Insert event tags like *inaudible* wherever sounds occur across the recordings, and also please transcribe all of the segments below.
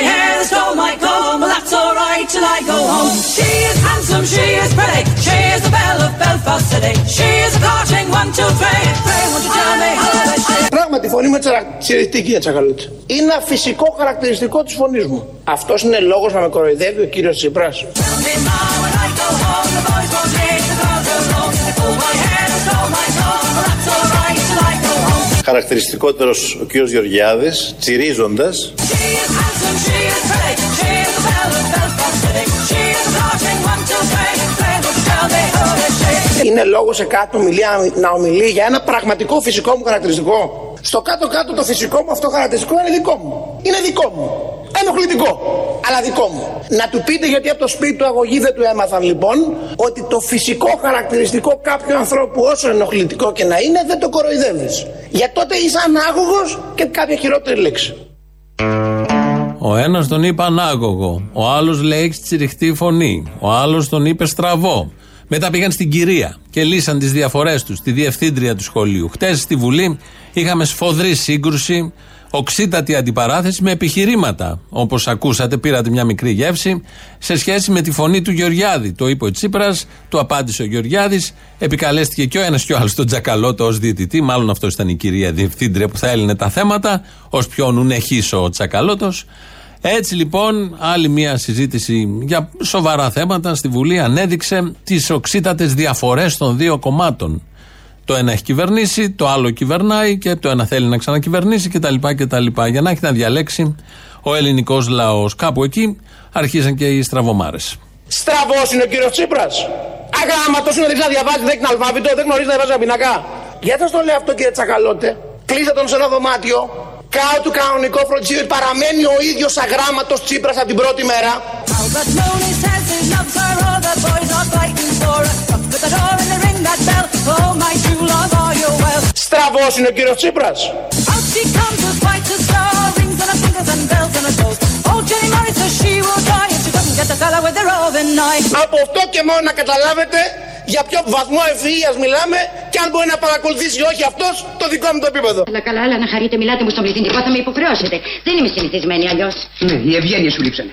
my hair, they stole my comb. Well, that's alright till I go home. She is handsome, she is pretty. She is the belle of Belfast City. She is a courting one, two, three. Pray, won't you tell me how is she? Πράγματι, η φωνή μου τσιριστική για τσακαλούτσα. Είναι ένα φυσικό χαρακτηριστικό τη φωνή μου. Αυτό είναι λόγο να με κοροϊδεύει ο κύριο Τσίπρα. Tell me who is she? Είναι λόγος σε κάτι ομιλία να ομιλεί για ένα πραγματικό φυσικό μου χαρακτηριστικό. Στο κάτω-κάτω το φυσικό μου αυτό χαρακτηριστικό είναι δικό μου. Είναι δικό μου. Ενοχλητικό. Αλλά δικό μου. Να του πείτε γιατί από το σπίτι του αγωγή δεν του έμαθαν λοιπόν ότι το φυσικό χαρακτηριστικό κάποιου ανθρώπου όσο ενοχλητικό και να είναι δεν το κοροϊδεύεις. Για τότε είσαι ανάγωγος και κάποια χειρότερη λέξη. Ο ένας τον είπε ανάγωγο. Ο άλλος λέει έχεις τσιριχτή φωνή. Ο άλλος τον είπε στραβό. Μετά πήγαν στην κυρία και λύσαν τις διαφορές τους, στη διευθύντρια του σχολείου. Χτες στη Βουλή είχαμε σφοδρή σύγκρουση, οξύτατη αντιπαράθεση με επιχειρήματα. Όπως ακούσατε, πήρατε μια μικρή γεύση σε σχέση με τη φωνή του Γεωργιάδη. Το είπε ο Τσίπρας, του απάντησε ο Γεωργιάδης, επικαλέστηκε και ο ένας και ο άλλος τον Τζακαλώτο ως διαιτητή. Μάλλον αυτός ήταν η κυρία διευθύντρια που θα έλυνε τα θέματα, ως πιο νουνεχή ο Τζακαλώτος. Έτσι λοιπόν, άλλη μια συζήτηση για σοβαρά θέματα στη Βουλή ανέδειξε τις οξύτατες διαφορές των δύο κομμάτων. Το ένα έχει κυβερνήσει, το άλλο κυβερνάει και το ένα θέλει να ξανακυβερνήσει κτλ. κτλ. Για να έχει να διαλέξει ο ελληνικός λαός. Κάπου εκεί αρχίζαν και οι στραβομάρες. Στραβός είναι ο κύριος Τσίπρας. Αγράμματος είναι, δεν ξέρει να διαβάζει, δεν έχει αλφάβητο, δεν γνωρίζει να διαβάζει ένα πινακά. Γιατί σα το λέει αυτό κύριε Τσακαλώτε. Κλείστε τον σε ένα δωμάτιο. Κάω του κανονικό φροντιστήριο παραμένει ο ίδιος αγράμματος Τσίπρας από την πρώτη μέρα. Albert Mooney says he loves her, all the boys are fighting for her. Knock at the door and they ring that bell. Oh, well? Στραβός είναι ο κύριος Τσίπρας. Out she comes with white as snow, rings on her fingers and bells on her toes. Oh, Jenny Murray says she will die if she doesn't get the fella with the roving eye. Από αυτό και μόνο να καταλάβετε για ποιο βαθμό ευθεία μιλάμε και αν μπορεί να παρακολουθήσει ή όχι αυτός το δικό μου το επίπεδο. Αλλά καλά, αλλά να χαρείτε, μιλάτε μου στο πληθυντικό, θα με υποχρεώσετε. Δεν είμαι συνηθισμένη αλλιώς. Ναι, η ευγένεια σου λείψανε.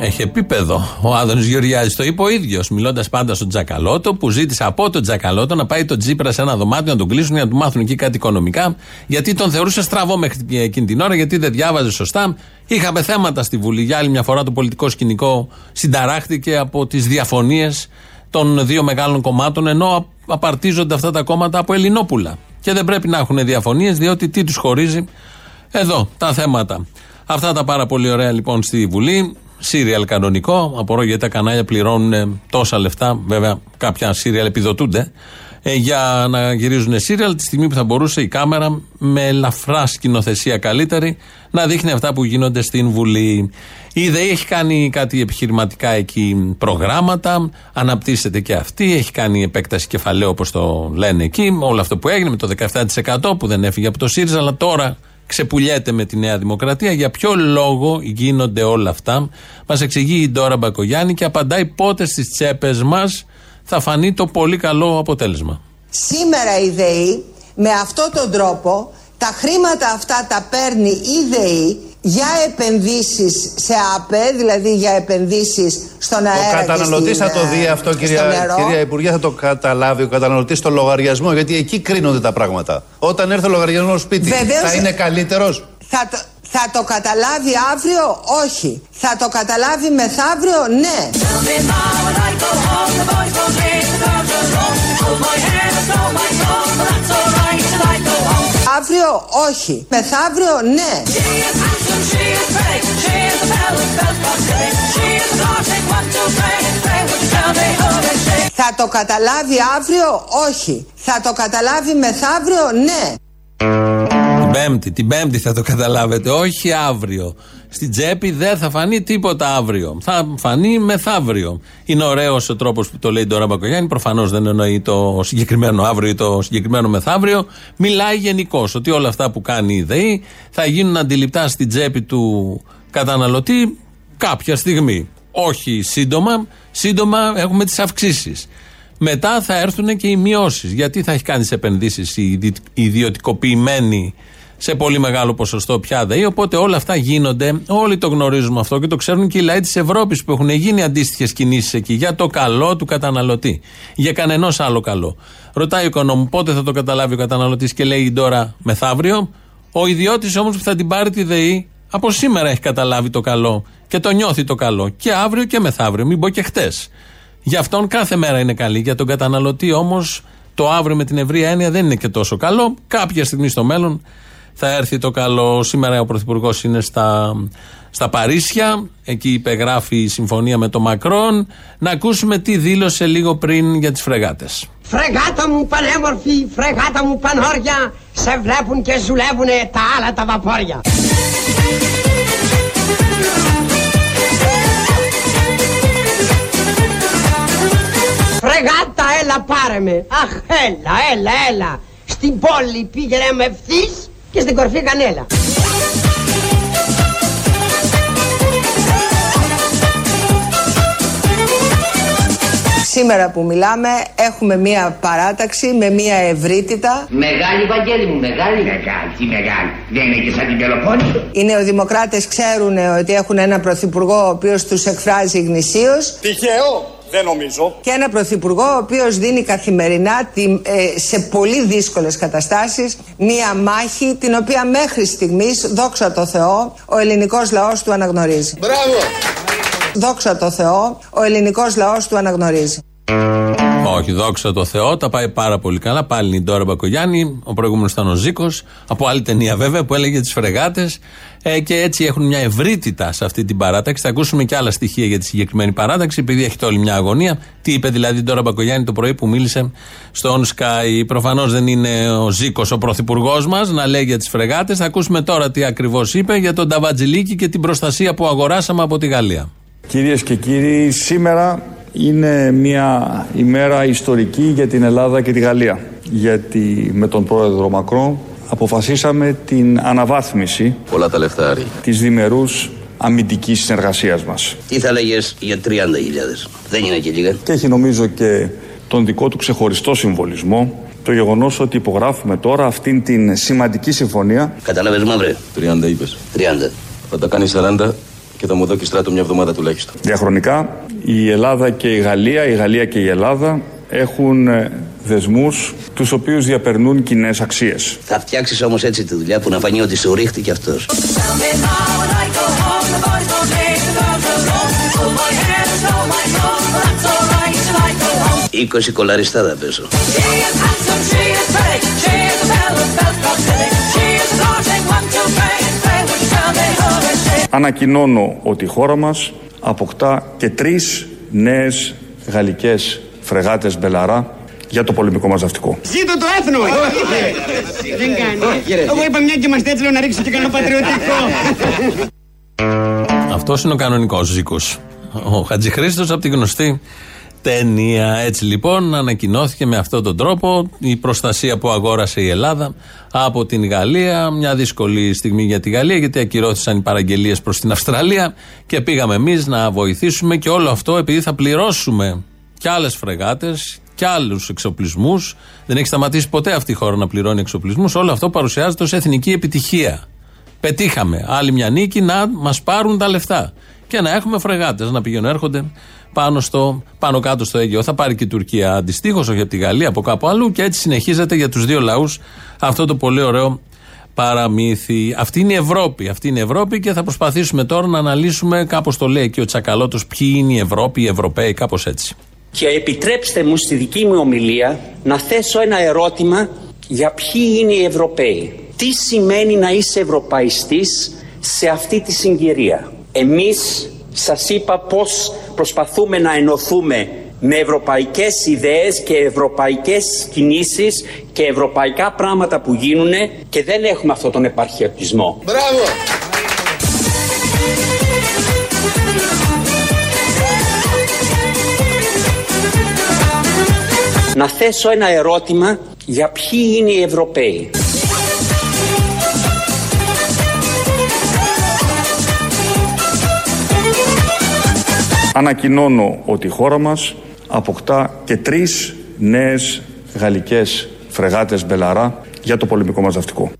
Έχει επίπεδο. Ο Άδωνης Γεωργιάδης το είπε ο ίδιος, μιλώντας πάντα στον Τζακαλώτο, που ζήτησε από τον Τζακαλώτο να πάει τον Τζίπρα σε ένα δωμάτιο να τον κλείσουν για να του μάθουν εκεί κάτι οικονομικά, γιατί τον θεωρούσε στραβό μέχρι εκείνη την ώρα, γιατί δεν διάβαζε σωστά. Είχαμε θέματα στη Βουλή. Για άλλη μια φορά το πολιτικό σκηνικό συνταράχτηκε από τις διαφωνίες των δύο μεγάλων κομμάτων, ενώ απαρτίζονται αυτά τα κόμματα από Ελληνόπουλα. Και δεν πρέπει να έχουν διαφωνίες, διότι τι τους χωρίζει; Εδώ τα θέματα. Αυτά τα πάρα πολύ ωραία λοιπόν στη Βουλή. Σύριαλ κανονικό. Απορώ γιατί τα κανάλια πληρώνουν ε, τόσα λεφτά. Βέβαια, κάποια σύριαλ επιδοτούνται ε, για να γυρίζουν σύριαλ τη στιγμή που θα μπορούσε η κάμερα με ελαφρά σκηνοθεσία καλύτερη να δείχνει αυτά που γίνονται στην Βουλή. Η ΔΕΗ έχει κάνει κάτι επιχειρηματικά εκεί προγράμματα, αναπτύσσεται και αυτή, έχει κάνει επέκταση κεφαλαίου όπως το λένε εκεί, όλο αυτό που έγινε με το 17% που δεν έφυγε από το ΣΥΡΙΖΑ, αλλά τώρα ξεπουλιέται με τη Νέα Δημοκρατία. Για ποιο λόγο γίνονται όλα αυτά, μας εξηγεί η Ντόρα Μπακογιάννη και απαντάει πότε στις τσέπες μας θα φανεί το πολύ καλό αποτέλεσμα. Σήμερα η ΔΕΗ με αυτόν τον τρόπο τα χρήματα αυτά τα παίρνει η ΔΕΗ για επενδύσεις σε ΑΠΕ, δηλαδή για επενδύσεις στον αέρα Ο καταναλωτή και στην, θα το δει ε, αυτό, στο κυρία, νερό. κυρία Υπουργέ, θα το καταλάβει ο καταναλωτής στο λογαριασμό, γιατί εκεί κρίνονται τα πράγματα. Όταν έρθει ο λογαριασμός στο σπίτι, Βεβαίως, θα είναι καλύτερος; Θα το, θα το καταλάβει αύριο, όχι. Θα το καταλάβει μεθαύριο, ναι. Tell me, Αύριο, όχι. Μεθαύριο, ναι. She is handsome, she is pretty. She is the belle of Belfast City. She is a courting one, two, three. Pray, would you tell me who is she? Θα το καταλάβει αύριο, όχι. Θα το καταλάβει μεθαύριο, ναι. Την Πέμπτη, την Πέμπτη θα το καταλάβετε, όχι αύριο. Στην τσέπη δεν θα φανεί τίποτα αύριο. Θα φανεί μεθαύριο. Είναι ωραίος ο τρόπος που το λέει τώρα Μπακογιάννη. Προφανώς δεν εννοεί το συγκεκριμένο αύριο ή το συγκεκριμένο μεθαύριο. Μιλάει γενικώς ότι όλα αυτά που κάνει η ΔΕΗ θα γίνουν αντιληπτά στην τσέπη του καταναλωτή κάποια στιγμή. Όχι σύντομα. Σύντομα έχουμε τις αυξήσεις. Μετά θα έρθουν και οι μειώσεις. Γιατί θα έχει κάνει τι επενδύσεις η ιδι- ιδιωτικοποιημένη σε πολύ μεγάλο ποσοστό πια ΔΕΗ. Οπότε όλα αυτά γίνονται. Όλοι το γνωρίζουμε αυτό και το ξέρουν και οι λαοί της Ευρώπης που έχουν γίνει αντίστοιχες κινήσεις εκεί για το καλό του καταναλωτή. Για κανενός άλλο καλό. Ρωτάει ο οικονόμου πότε θα το καταλάβει ο καταναλωτής και λέει τώρα μεθαύριο. Ο ιδιώτης όμως που θα την πάρει τη ΔΕΗ από σήμερα έχει καταλάβει το καλό και το νιώθει το καλό. Και αύριο και μεθαύριο, μην πω και χτες. Για αυτόν κάθε μέρα είναι καλή. Για τον καταναλωτή όμως το αύριο με την ευρία έννοια δεν είναι και τόσο καλό. Κάποια στιγμή στο μέλλον θα έρθει το καλό. Σήμερα ο Πρωθυπουργός είναι στα, στα Παρίσια. Εκεί υπεγράφει η συμφωνία με τον Μακρόν. Να ακούσουμε τι δήλωσε λίγο πριν για τις φρεγάτες. Φρεγάτα μου πανέμορφη, φρεγάτα μου πανόρια, σε βλέπουν και ζουλεύουνε τα άλλα τα βαπόρια. Φρεγάτα, έλα πάρε με. Αχ, έλα, έλα, έλα. Στην πόλη πήγαινε με ευθύς και στην κορφή κανέλα. Σήμερα που μιλάμε έχουμε μία παράταξη με μία ευρύτητα. Μεγάλη, Βαγγέλη μου, μεγάλη. Μεγάλη, τι μεγάλη. Δεν είναι και σαν την Πελοπόννησο. Οι νεοδημοκράτες ξέρουν ότι έχουν ένα πρωθυπουργό ο οποίος τους εκφράζει γνησίως. Τυχαίο, δεν νομίζω. Και ένα πρωθυπουργό ο οποίος δίνει καθημερινά τη- ε, σε πολύ δύσκολες καταστάσεις μία μάχη την οποία μέχρι στιγμής, δόξα τω Θεώ, ο ελληνικός λαός του αναγνωρίζει. Μπράβο! Δόξα τω Θεώ, ο ελληνικός λαός του αναγνωρίζει. Όχι, δόξα τω Θεώ, τα πάει πάρα πολύ καλά. Πάλι είναι η Ντόρα Μπακογιάννη, ο προηγούμενος ήταν ο Ζήκος, από άλλη ταινία βέβαια που έλεγε τις φρεγάτες. Ε, και έτσι έχουν μια ευρύτητα σε αυτή την παράταξη. Θα ακούσουμε και άλλα στοιχεία για τη συγκεκριμένη παράταξη, επειδή έχετε όλη μια αγωνία. Τι είπε δηλαδή η Ντόρα Μπακογιάννη το πρωί που μίλησε στο On Sky. Προφανώς δεν είναι ο Ζήκος ο πρωθυπουργός μας να λέει για τις φρεγάτες. Θα ακούσουμε τώρα τι ακριβώς είπε για τον Ταβατζηλίκη και την προστασία που αγοράσαμε από τη Γαλλία. Κυρίες και κύριοι, σήμερα είναι μια ημέρα ιστορική για την Ελλάδα και τη Γαλλία. Γιατί με τον πρόεδρο Μακρόν αποφασίσαμε την αναβάθμιση Πολλά τα λεφτάρι. της διμερούς αμυντικής συνεργασίας μας. Τι θα λέγες για 30.000. Δεν είναι και λίγα. Και έχει νομίζω και τον δικό του ξεχωριστό συμβολισμό το γεγονός ότι υπογράφουμε τώρα αυτήν την σημαντική συμφωνία Κατάλαβες μαύρε; 30 είπες. 30. Θα τα κάνεις 40 και θα μου δώσει στράτο μια εβδομάδα τουλάχιστον. Διαχρονικά η Ελλάδα και η Γαλλία, η Γαλλία και η Ελλάδα έχουν ε, δεσμούς τους οποίους διαπερνούν κοινέ αξίες. Θα φτιάξεις όμως έτσι τη δουλειά που να φανεί ότι σου ρίχτηκε αυτός. Είκοσι κολαριστά θα πέσω. Ανακοινώνω ότι η χώρα μας αποκτά και τρεις νέες γαλλικές φρεγάτες Μπελαρά για το πολεμικό μας ναυτικό. Ζήτω το έθνο! Δεν κάνει. Εγώ είπα μια και είμαστε έτσι λέω να ρίξω και κανένα πατριωτικό. Αυτός είναι ο κανονικός Ζήκος. Ο Χατζηχρήστος από τη γνωστή ταινία. Έτσι λοιπόν ανακοινώθηκε με αυτόν τον τρόπο η προστασία που αγόρασε η Ελλάδα από την Γαλλία. Μια δύσκολη στιγμή για τη Γαλλία γιατί ακυρώθησαν οι παραγγελίες προς την Αυστραλία και πήγαμε εμείς να βοηθήσουμε και όλο αυτό επειδή θα πληρώσουμε και άλλες φρεγάτες και άλλους εξοπλισμούς. Δεν έχει σταματήσει ποτέ αυτή η χώρα να πληρώνει εξοπλισμούς. Όλο αυτό παρουσιάζεται ως εθνική επιτυχία. Πετύχαμε άλλη μια νίκη να μας πάρουν τα λεφτά και να έχουμε φρεγάτες να πηγαίνουν έρχονται πάνω, στο, πάνω κάτω στο Αίγυο. Θα πάρει και η Τουρκία αντιστοίχως, όχι από τη Γαλλία, από κάπου αλλού και έτσι συνεχίζεται για τους δύο λαούς αυτό το πολύ ωραίο παραμύθι. Αυτή είναι η Ευρώπη. Αυτή είναι η Ευρώπη και θα προσπαθήσουμε τώρα να αναλύσουμε, κάπως το λέει και ο Τσακαλώτος, ποιοι είναι η Ευρώπη, οι Ευρωπαίοι, κάπως έτσι. Και επιτρέψτε μου στη δική μου ομιλία να θέσω ένα ερώτημα για ποιοι είναι οι Ευρωπαίοι. Τι σημαίνει να είσαι ευρωπαϊστής σε αυτή τη συγκυρία; Εμείς σας είπα πώς προσπαθούμε να ενωθούμε με ευρωπαϊκές ιδέες και ευρωπαϊκές κινήσεις και ευρωπαϊκά πράγματα που γίνουν και δεν έχουμε αυτόν τον επαρχιωτισμό. Μπράβο! Να θέσω ένα ερώτημα για ποιοι είναι οι Ευρωπαίοι. Ανακοινώνω ότι η χώρα μας αποκτά και τρεις νέες γαλλικές φρεγάτες Μπελαρά για το πολεμικό μας ναυτικό.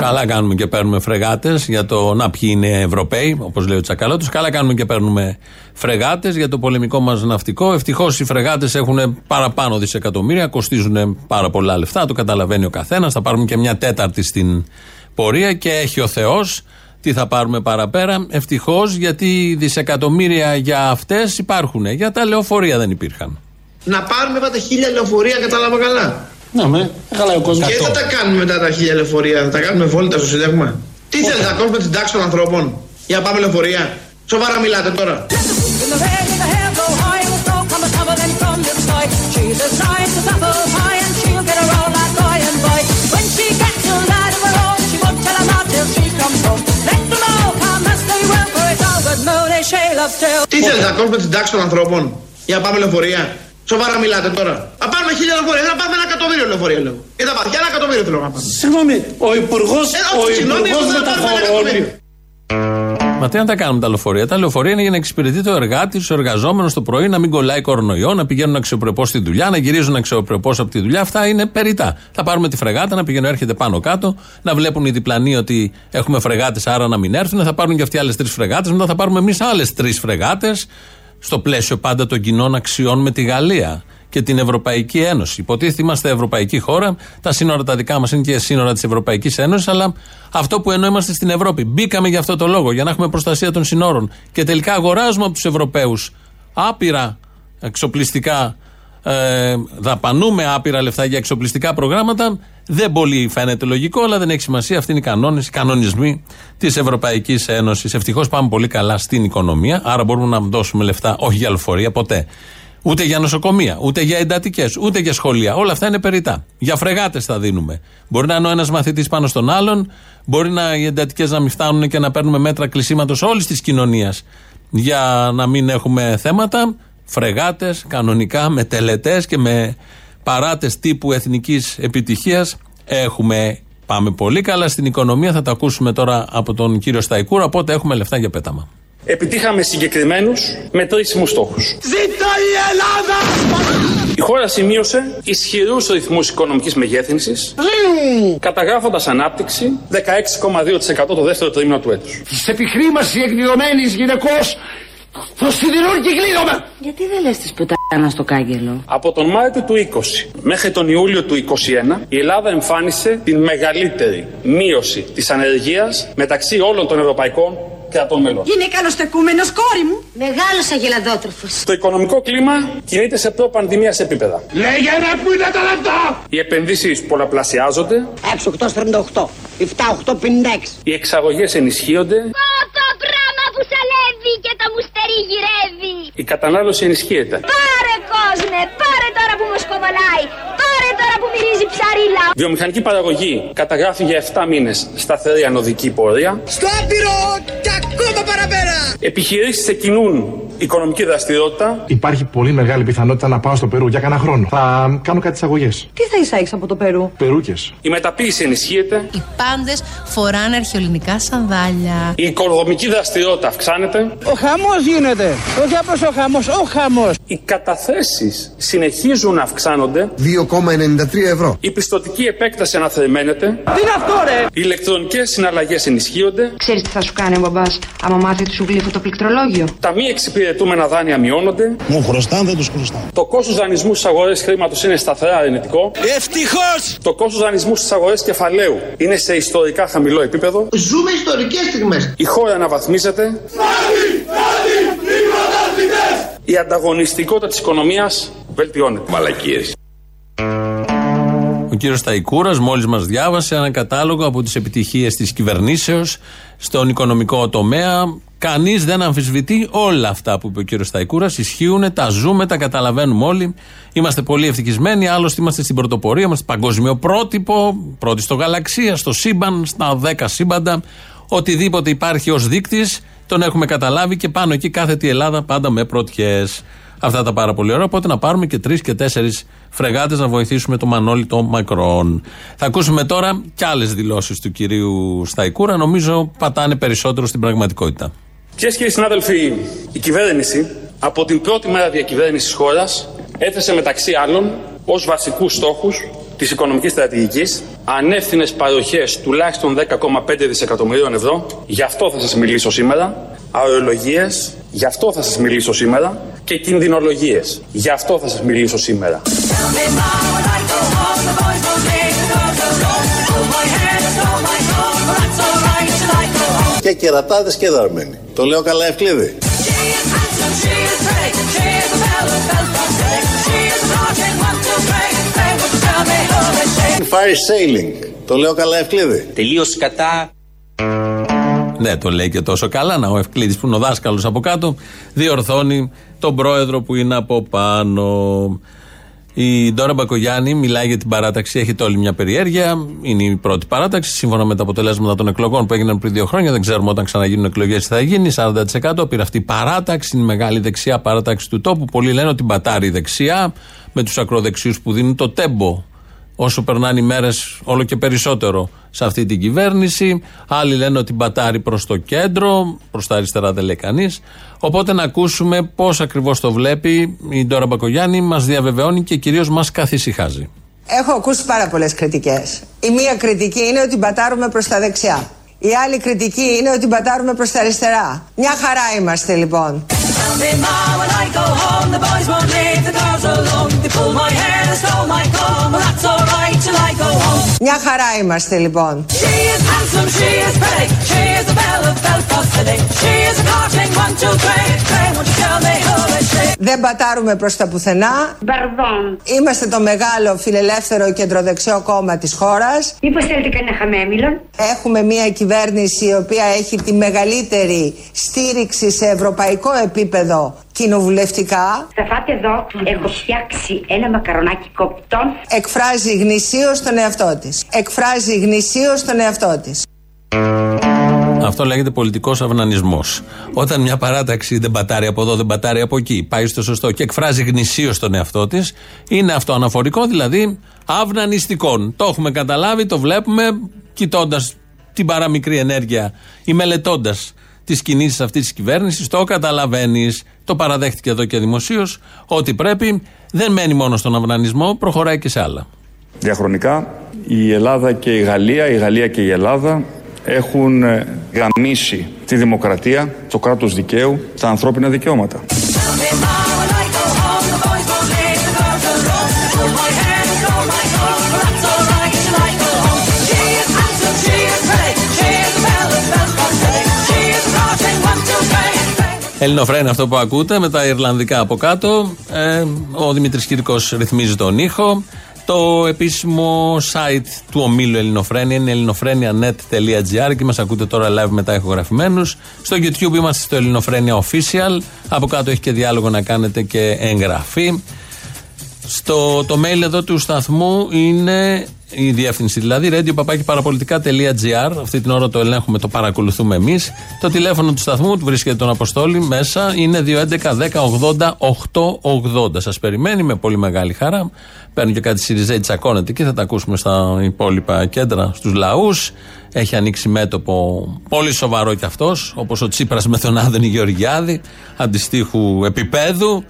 Καλά κάνουμε και παίρνουμε φρεγάτες για το να ποιοι είναι Ευρωπαίοι, όπως λέει ο Τσακαλώτο. Καλά κάνουμε και παίρνουμε φρεγάτες για το πολεμικό μας ναυτικό. Ευτυχώς οι φρεγάτες έχουν παραπάνω δισεκατομμύρια, κοστίζουν πάρα πολλά λεφτά, το καταλαβαίνει ο καθένας. Θα πάρουμε και μια τέταρτη στην πορεία και έχει ο Θεός τι θα πάρουμε παραπέρα. Ευτυχώς γιατί δισεκατομμύρια για αυτές υπάρχουν. Για τα λεωφορεία δεν υπήρχαν. Να πάρουμε μετά χίλια λεωφορεία, κατάλαβα καλά. Ναι, με, καλά ο κόσμος. Και θα τα κάνουμε μετά τα χίλια λεωφορεία, θα τα κάνουμε βόλτα στο Σύνταγμα. Τι θέλετε, να κόψουμε την τάξη των ανθρώπων για να πάμε λεωφορεία; Σοβαρά μιλάτε τώρα. Τι θέλετε, να κόψουμε την τάξη των ανθρώπων για να πάμε λεωφορεία; Σοβαρά μιλάτε τώρα. Να πάρουμε χίλια λεωφορεία, να πάμε ένα εκατομμύριο λεωφορεία λέω. Και θα πάμε, για ένα εκατομμύριο θέλω να πάμε. Συγγνώμη, ο υπουργό Ε, όχι, συγγνώμη, εγώ θέλω να πάρουμε ένα εκατομμύριο. Μα τι να τα κάνουμε τα λεωφορεία; Τα λεωφορεία είναι για να εξυπηρετεί το εργάτη, τους εργαζόμενους το πρωί, να μην κολλάει κορονοϊό, να πηγαίνουν αξιοπρεπώς στη δουλειά, να γυρίζουν αξιοπρεπώς από τη δουλειά. Αυτά είναι περιτά. Θα πάρουμε τη φρεγάτα, να πηγαίνουν, έρχεται πάνω κάτω, να βλέπουν οι διπλανοί ότι έχουμε φρεγάτες, άρα να μην έρθουν. Θα πάρουν και αυτοί άλλες τρεις φρεγάτες, μετά θα πάρουμε εμείς άλλες τρεις φρεγάτες, στο πλαίσιο πάντα των κοινών αξιών με τη Γαλλία και την Ευρωπαϊκή Ένωση. Υποτίθεται είμαστε Ευρωπαϊκή χώρα, τα σύνορα τα δικά μας είναι και σύνορα της Ευρωπαϊκής Ένωσης, αλλά αυτό που εννοώ είμαστε στην Ευρώπη. Μπήκαμε για αυτό το λόγο, για να έχουμε προστασία των συνόρων. Και τελικά αγοράζουμε από τους Ευρωπαίους άπειρα εξοπλιστικά, ε, δαπανούμε άπειρα λεφτά για εξοπλιστικά προγράμματα. Δεν πολύ φαίνεται λογικό, αλλά δεν έχει σημασία. Αυτοί είναι οι κανόνες, οι κανονισμοί της Ευρωπαϊκής Ένωσης. Ευτυχώς πάμε πολύ καλά στην οικονομία, άρα μπορούμε να δώσουμε λεφτά όχι για λεωφορεία ποτέ. Ούτε για νοσοκομεία, ούτε για εντατικές, ούτε για σχολεία. Όλα αυτά είναι περιτά. Για φρεγάτες θα δίνουμε. Μπορεί να είναι ο ένας μαθητής πάνω στον άλλον, μπορεί να, οι εντατικές να μην φτάνουν και να παίρνουμε μέτρα κλεισίματος όλης της κοινωνίας για να μην έχουμε θέματα. Φρεγάτες, κανονικά, με τελετές και με παράτες τύπου εθνικής επιτυχίας έχουμε. Πάμε πολύ καλά στην οικονομία. Θα τα ακούσουμε τώρα από τον κύριο Σταϊκούρα. Οπότε έχουμε λεφτά για πέταμα. Επιτύχαμε συγκεκριμένους μετρήσιμους στόχους. Ζήτω η Ελλάδα! Η χώρα σημείωσε ισχυρούς ρυθμούς οικονομικής μεγέθυνσης, καταγράφοντας ανάπτυξη 16,2% το δεύτερο τρίμηνο του έτους. Της επιχρήμασης εκδηλωμένης γυναικός το σιδηρούν και κλείνομαι! Γιατί δεν λες της πουτάνα στο κάγκελο; Από τον Μάρτιο του 20 μέχρι τον Ιούλιο του 21 η Ελλάδα εμφάνισε την μεγαλύτερη μείωση της ανεργίας μεταξύ όλων των ευρωπαϊκών κρατών μελών. Είναι καλοστεκούμενος κόρη μου. Μεγάλος αγελαδότροφος. Το οικονομικό κλίμα κινείται σε προ-πανδημίας επίπεδα. Λέγε να πού είναι τα λεπτά! Οι επενδύσεις πολλαπλασιάζονται, 6, 8, 48. 7, 8, 56. οι εξαγωγές ενισχύονται, Το πράγμα που σαλεύει και το μουστερί γυρεύει. η κατανάλωση ενισχύεται. Πάρε κόσμε, πάρε τώρα που μου σκοβολάει. Πάρε τώρα που μυρίζει ψαρίλα. Βιομηχανική παραγωγή καταγράφει για 7 μήνες σταθερή ανωδική πορεία. Στο άπειρο και ακόμα παραπέρα! Επιχειρήσεις ξεκινούν οικονομική δραστηριότητα. Υπάρχει πολύ μεγάλη πιθανότητα να πάω στο Περού για κανένα χρόνο. Θα κάνω κάτι εισαγωγές. Τι θα εισάγεις από το Περού; Περούκες. Η μεταποίηση ενισχύεται. Οι πάντες φοράνε αρχαιολινικά σανδάλια. Η οικοδομική δραστηριότητα αυξάνεται. Ο χαμός γίνεται. Όχι απλώς ο χαμός, ο χαμός. Οι καταθέσεις συνεχίζουν να αυξάνονται. 2,93 ευρώ. Η πιστοτική επέκταση αναθεωρημένεται. Τι είναι αυτό ρε; Οι ηλεκτρονικές συναλλαγές ενισχύονται. Ξέρεις τι θα σου κάνει ο μπαμπάς άμα μάθει ότι σου γλύφω το πληκτρολόγιο; Τα μη εξυπηρετούμενα δάνεια μειώνονται. Μου χρωστάνε, δεν τους χρωστάω. Το κόστος δανεισμού στις αγορές χρήματος είναι σταθερά αρνητικό. Ευτυχώς! Το κόστος δανεισμού στις αγορές κεφαλαίου είναι σε ιστορικά χαμηλό επίπεδο. Ζούμε ιστορικές στιγμές. Η χώρα αναβαθμίζεται. Η ανταγωνιστικότητα της οικονομίας βελτιώνεται. Μαλακίες. Ο κύριος Ταϊκούρας μόλις μας διάβασε ένα κατάλογο από τις επιτυχίες της κυβερνήσεως στον οικονομικό τομέα. Κανείς δεν αμφισβητεί όλα αυτά που είπε ο κύριος Ταϊκούρα. Ισχύουν, τα ζούμε, τα καταλαβαίνουμε όλοι. Είμαστε πολύ ευτυχισμένοι. Άλλωστε είμαστε στην πρωτοπορία, είμαστε παγκοσμίο πρότυπο, πρώτοι στο γαλαξία, στο σύμπαν, στα 10 σύμπαντα. Οτιδήποτε υπάρχει ως δείκτης, τον έχουμε καταλάβει και πάνω εκεί κάθεται η Ελλάδα πάντα με πρωτιές. Αυτά τα πάρα πολύ ωραία. Οπότε να πάρουμε και τρεις και τέσσερις φρεγάτες να βοηθήσουμε το Μανώλη το Μακρόν. Θα ακούσουμε τώρα και άλλες δηλώσεις του κυρίου Σταϊκούρα. Νομίζω πατάνε περισσότερο στην πραγματικότητα. Κυρίε και κύριοι συνάδελφοι, η κυβέρνηση από την πρώτη μέρα διακυβέρνησης της χώρας έθεσε μεταξύ άλλων ως βασικούς στόχους της οικονομικής στρατηγικής, ανεύθυνες παροχές τουλάχιστον 10,5 δισεκατομμυρίων ευρώ. Γι' αυτό θα σας μιλήσω σήμερα. Αερολογίες, γι' αυτό θα σας μιλήσω σήμερα. Και κινδυνολογίες, γι' αυτό θα σας μιλήσω σήμερα. Και κερατάδες και δαρμένοι. Το λέω καλά Ευκλήδη; Fire sailing. Το λέω καλά Ευκλήδη; Τελείω κατά. Ναι, το λέει και τόσο καλά. Να, ο Ευκλήδης που είναι ο δάσκαλος από κάτω, διορθώνει τον πρόεδρο που είναι από πάνω. Η Ντόρα Μπακογιάννη μιλάει για την παράταξη, έχετε όλη μια περιέργεια. Είναι η πρώτη παράταξη, σύμφωνα με τα αποτελέσματα των εκλογών που έγιναν πριν δύο χρόνια. Δεν ξέρουμε όταν ξαναγίνουν εκλογές τι θα γίνει. 40% πήρε αυτή η παράταξη, είναι η μεγάλη δεξιά παράταξη του τόπου. Πολλοί λένε ότι μπατάρει η δεξιά, με τους ακροδεξιούς που δίνουν το τέμπο όσο περνάνε οι μέρες, όλο και περισσότερο σε αυτή την κυβέρνηση. Άλλοι λένε ότι μπατάρει προς το κέντρο, προς τα αριστερά δεν λέει κανείς. Οπότε να ακούσουμε πώς ακριβώς το βλέπει η Ντόρα Μπακογιάννη, μας διαβεβαιώνει και κυρίως μας καθησυχάζει. Έχω ακούσει πάρα πολλές κριτικές. Η μία κριτική είναι ότι μπατάρουμε προς τα δεξιά. Η άλλη κριτική είναι ότι μπατάρουμε προς τα αριστερά. Μια χαρά είμαστε λοιπόν. Μια χαρά είμαστε λοιπόν. Δεν πατάρουμε προς τα πουθενά. Είμαστε το μεγάλο φιλελεύθερο κεντροδεξιό κόμμα της χώρας. Μήπως θέλετε κανένα χαμέμιλον. Έχουμε μια κυβέρνηση η οποία έχει τη μεγαλύτερη στήριξη σε ευρωπαϊκό επίπεδο κοινοβουλευτικά. Θα φάτε εδώ, έχω φτιάξει ένα μακαρονάκι κοπτό. Εκφράζει γνησίως τον εαυτό της. Εκφράζει γνησίως τον εαυτό της. Αυτό λέγεται πολιτικός αυνανισμός. Όταν μια παράταξη δεν πατάρει από εδώ, δεν πατάρει από εκεί, πάει στο σωστό και εκφράζει γνησίω τον εαυτό της, είναι αυτό αναφορικό, δηλαδή αυνανιστικών. Το έχουμε καταλάβει, το βλέπουμε, κοιτώντας την παραμικρή ενέργεια ή μελετώντας τις κινήσεις αυτής της κυβέρνησης, το καταλαβαίνεις. Το παραδέχτηκε εδώ και δημοσίως ότι πρέπει. Δεν μένει μόνο στον αυνανισμό, προχωράει και σε άλλα. Διαχρονικά η Ελλάδα και η Γαλλία, η Γαλλία και η Ελλάδα έχουν ε, γαμίσει τη δημοκρατία, το κράτος δικαίου, τα ανθρώπινα δικαιώματα. Ελληνοφρένα αυτό που ακούτε με τα Ιρλανδικά από κάτω. Ε, ο Δημήτρης Κύρκος ρυθμίζει τον ήχο. Το επίσημο site του ομίλου Ελληνοφρένια είναι ελληνοφρένια.net.gr και μας ακούτε τώρα live μετά ηχογραφημένους. Στο YouTube είμαστε στο Ελληνοφρένια Official. Από κάτω έχει και διάλογο να κάνετε και εγγραφή. Στο το mail εδώ του σταθμού είναι η διεύθυνση δηλαδή radio.parapolitica.gr. Αυτή την ώρα το ελέγχουμε, το παρακολουθούμε εμείς. Το τηλέφωνο του σταθμού, του βρίσκεται τον Αποστόλη μέσα, είναι 211-1080-880. Σας περιμένει με πολύ μεγάλη χαρά. Παίρνουν και κάτι Σιριζέη, τσακώνεται και θα τα ακούσουμε στα υπόλοιπα κέντρα, στους λαούς. Έχει ανοίξει μέτωπο πολύ σοβαρό κι αυτός, όπως ο Τσίπρας με τον Άδενη Γεωργιάδη, αντιστοίχου επίπεδου.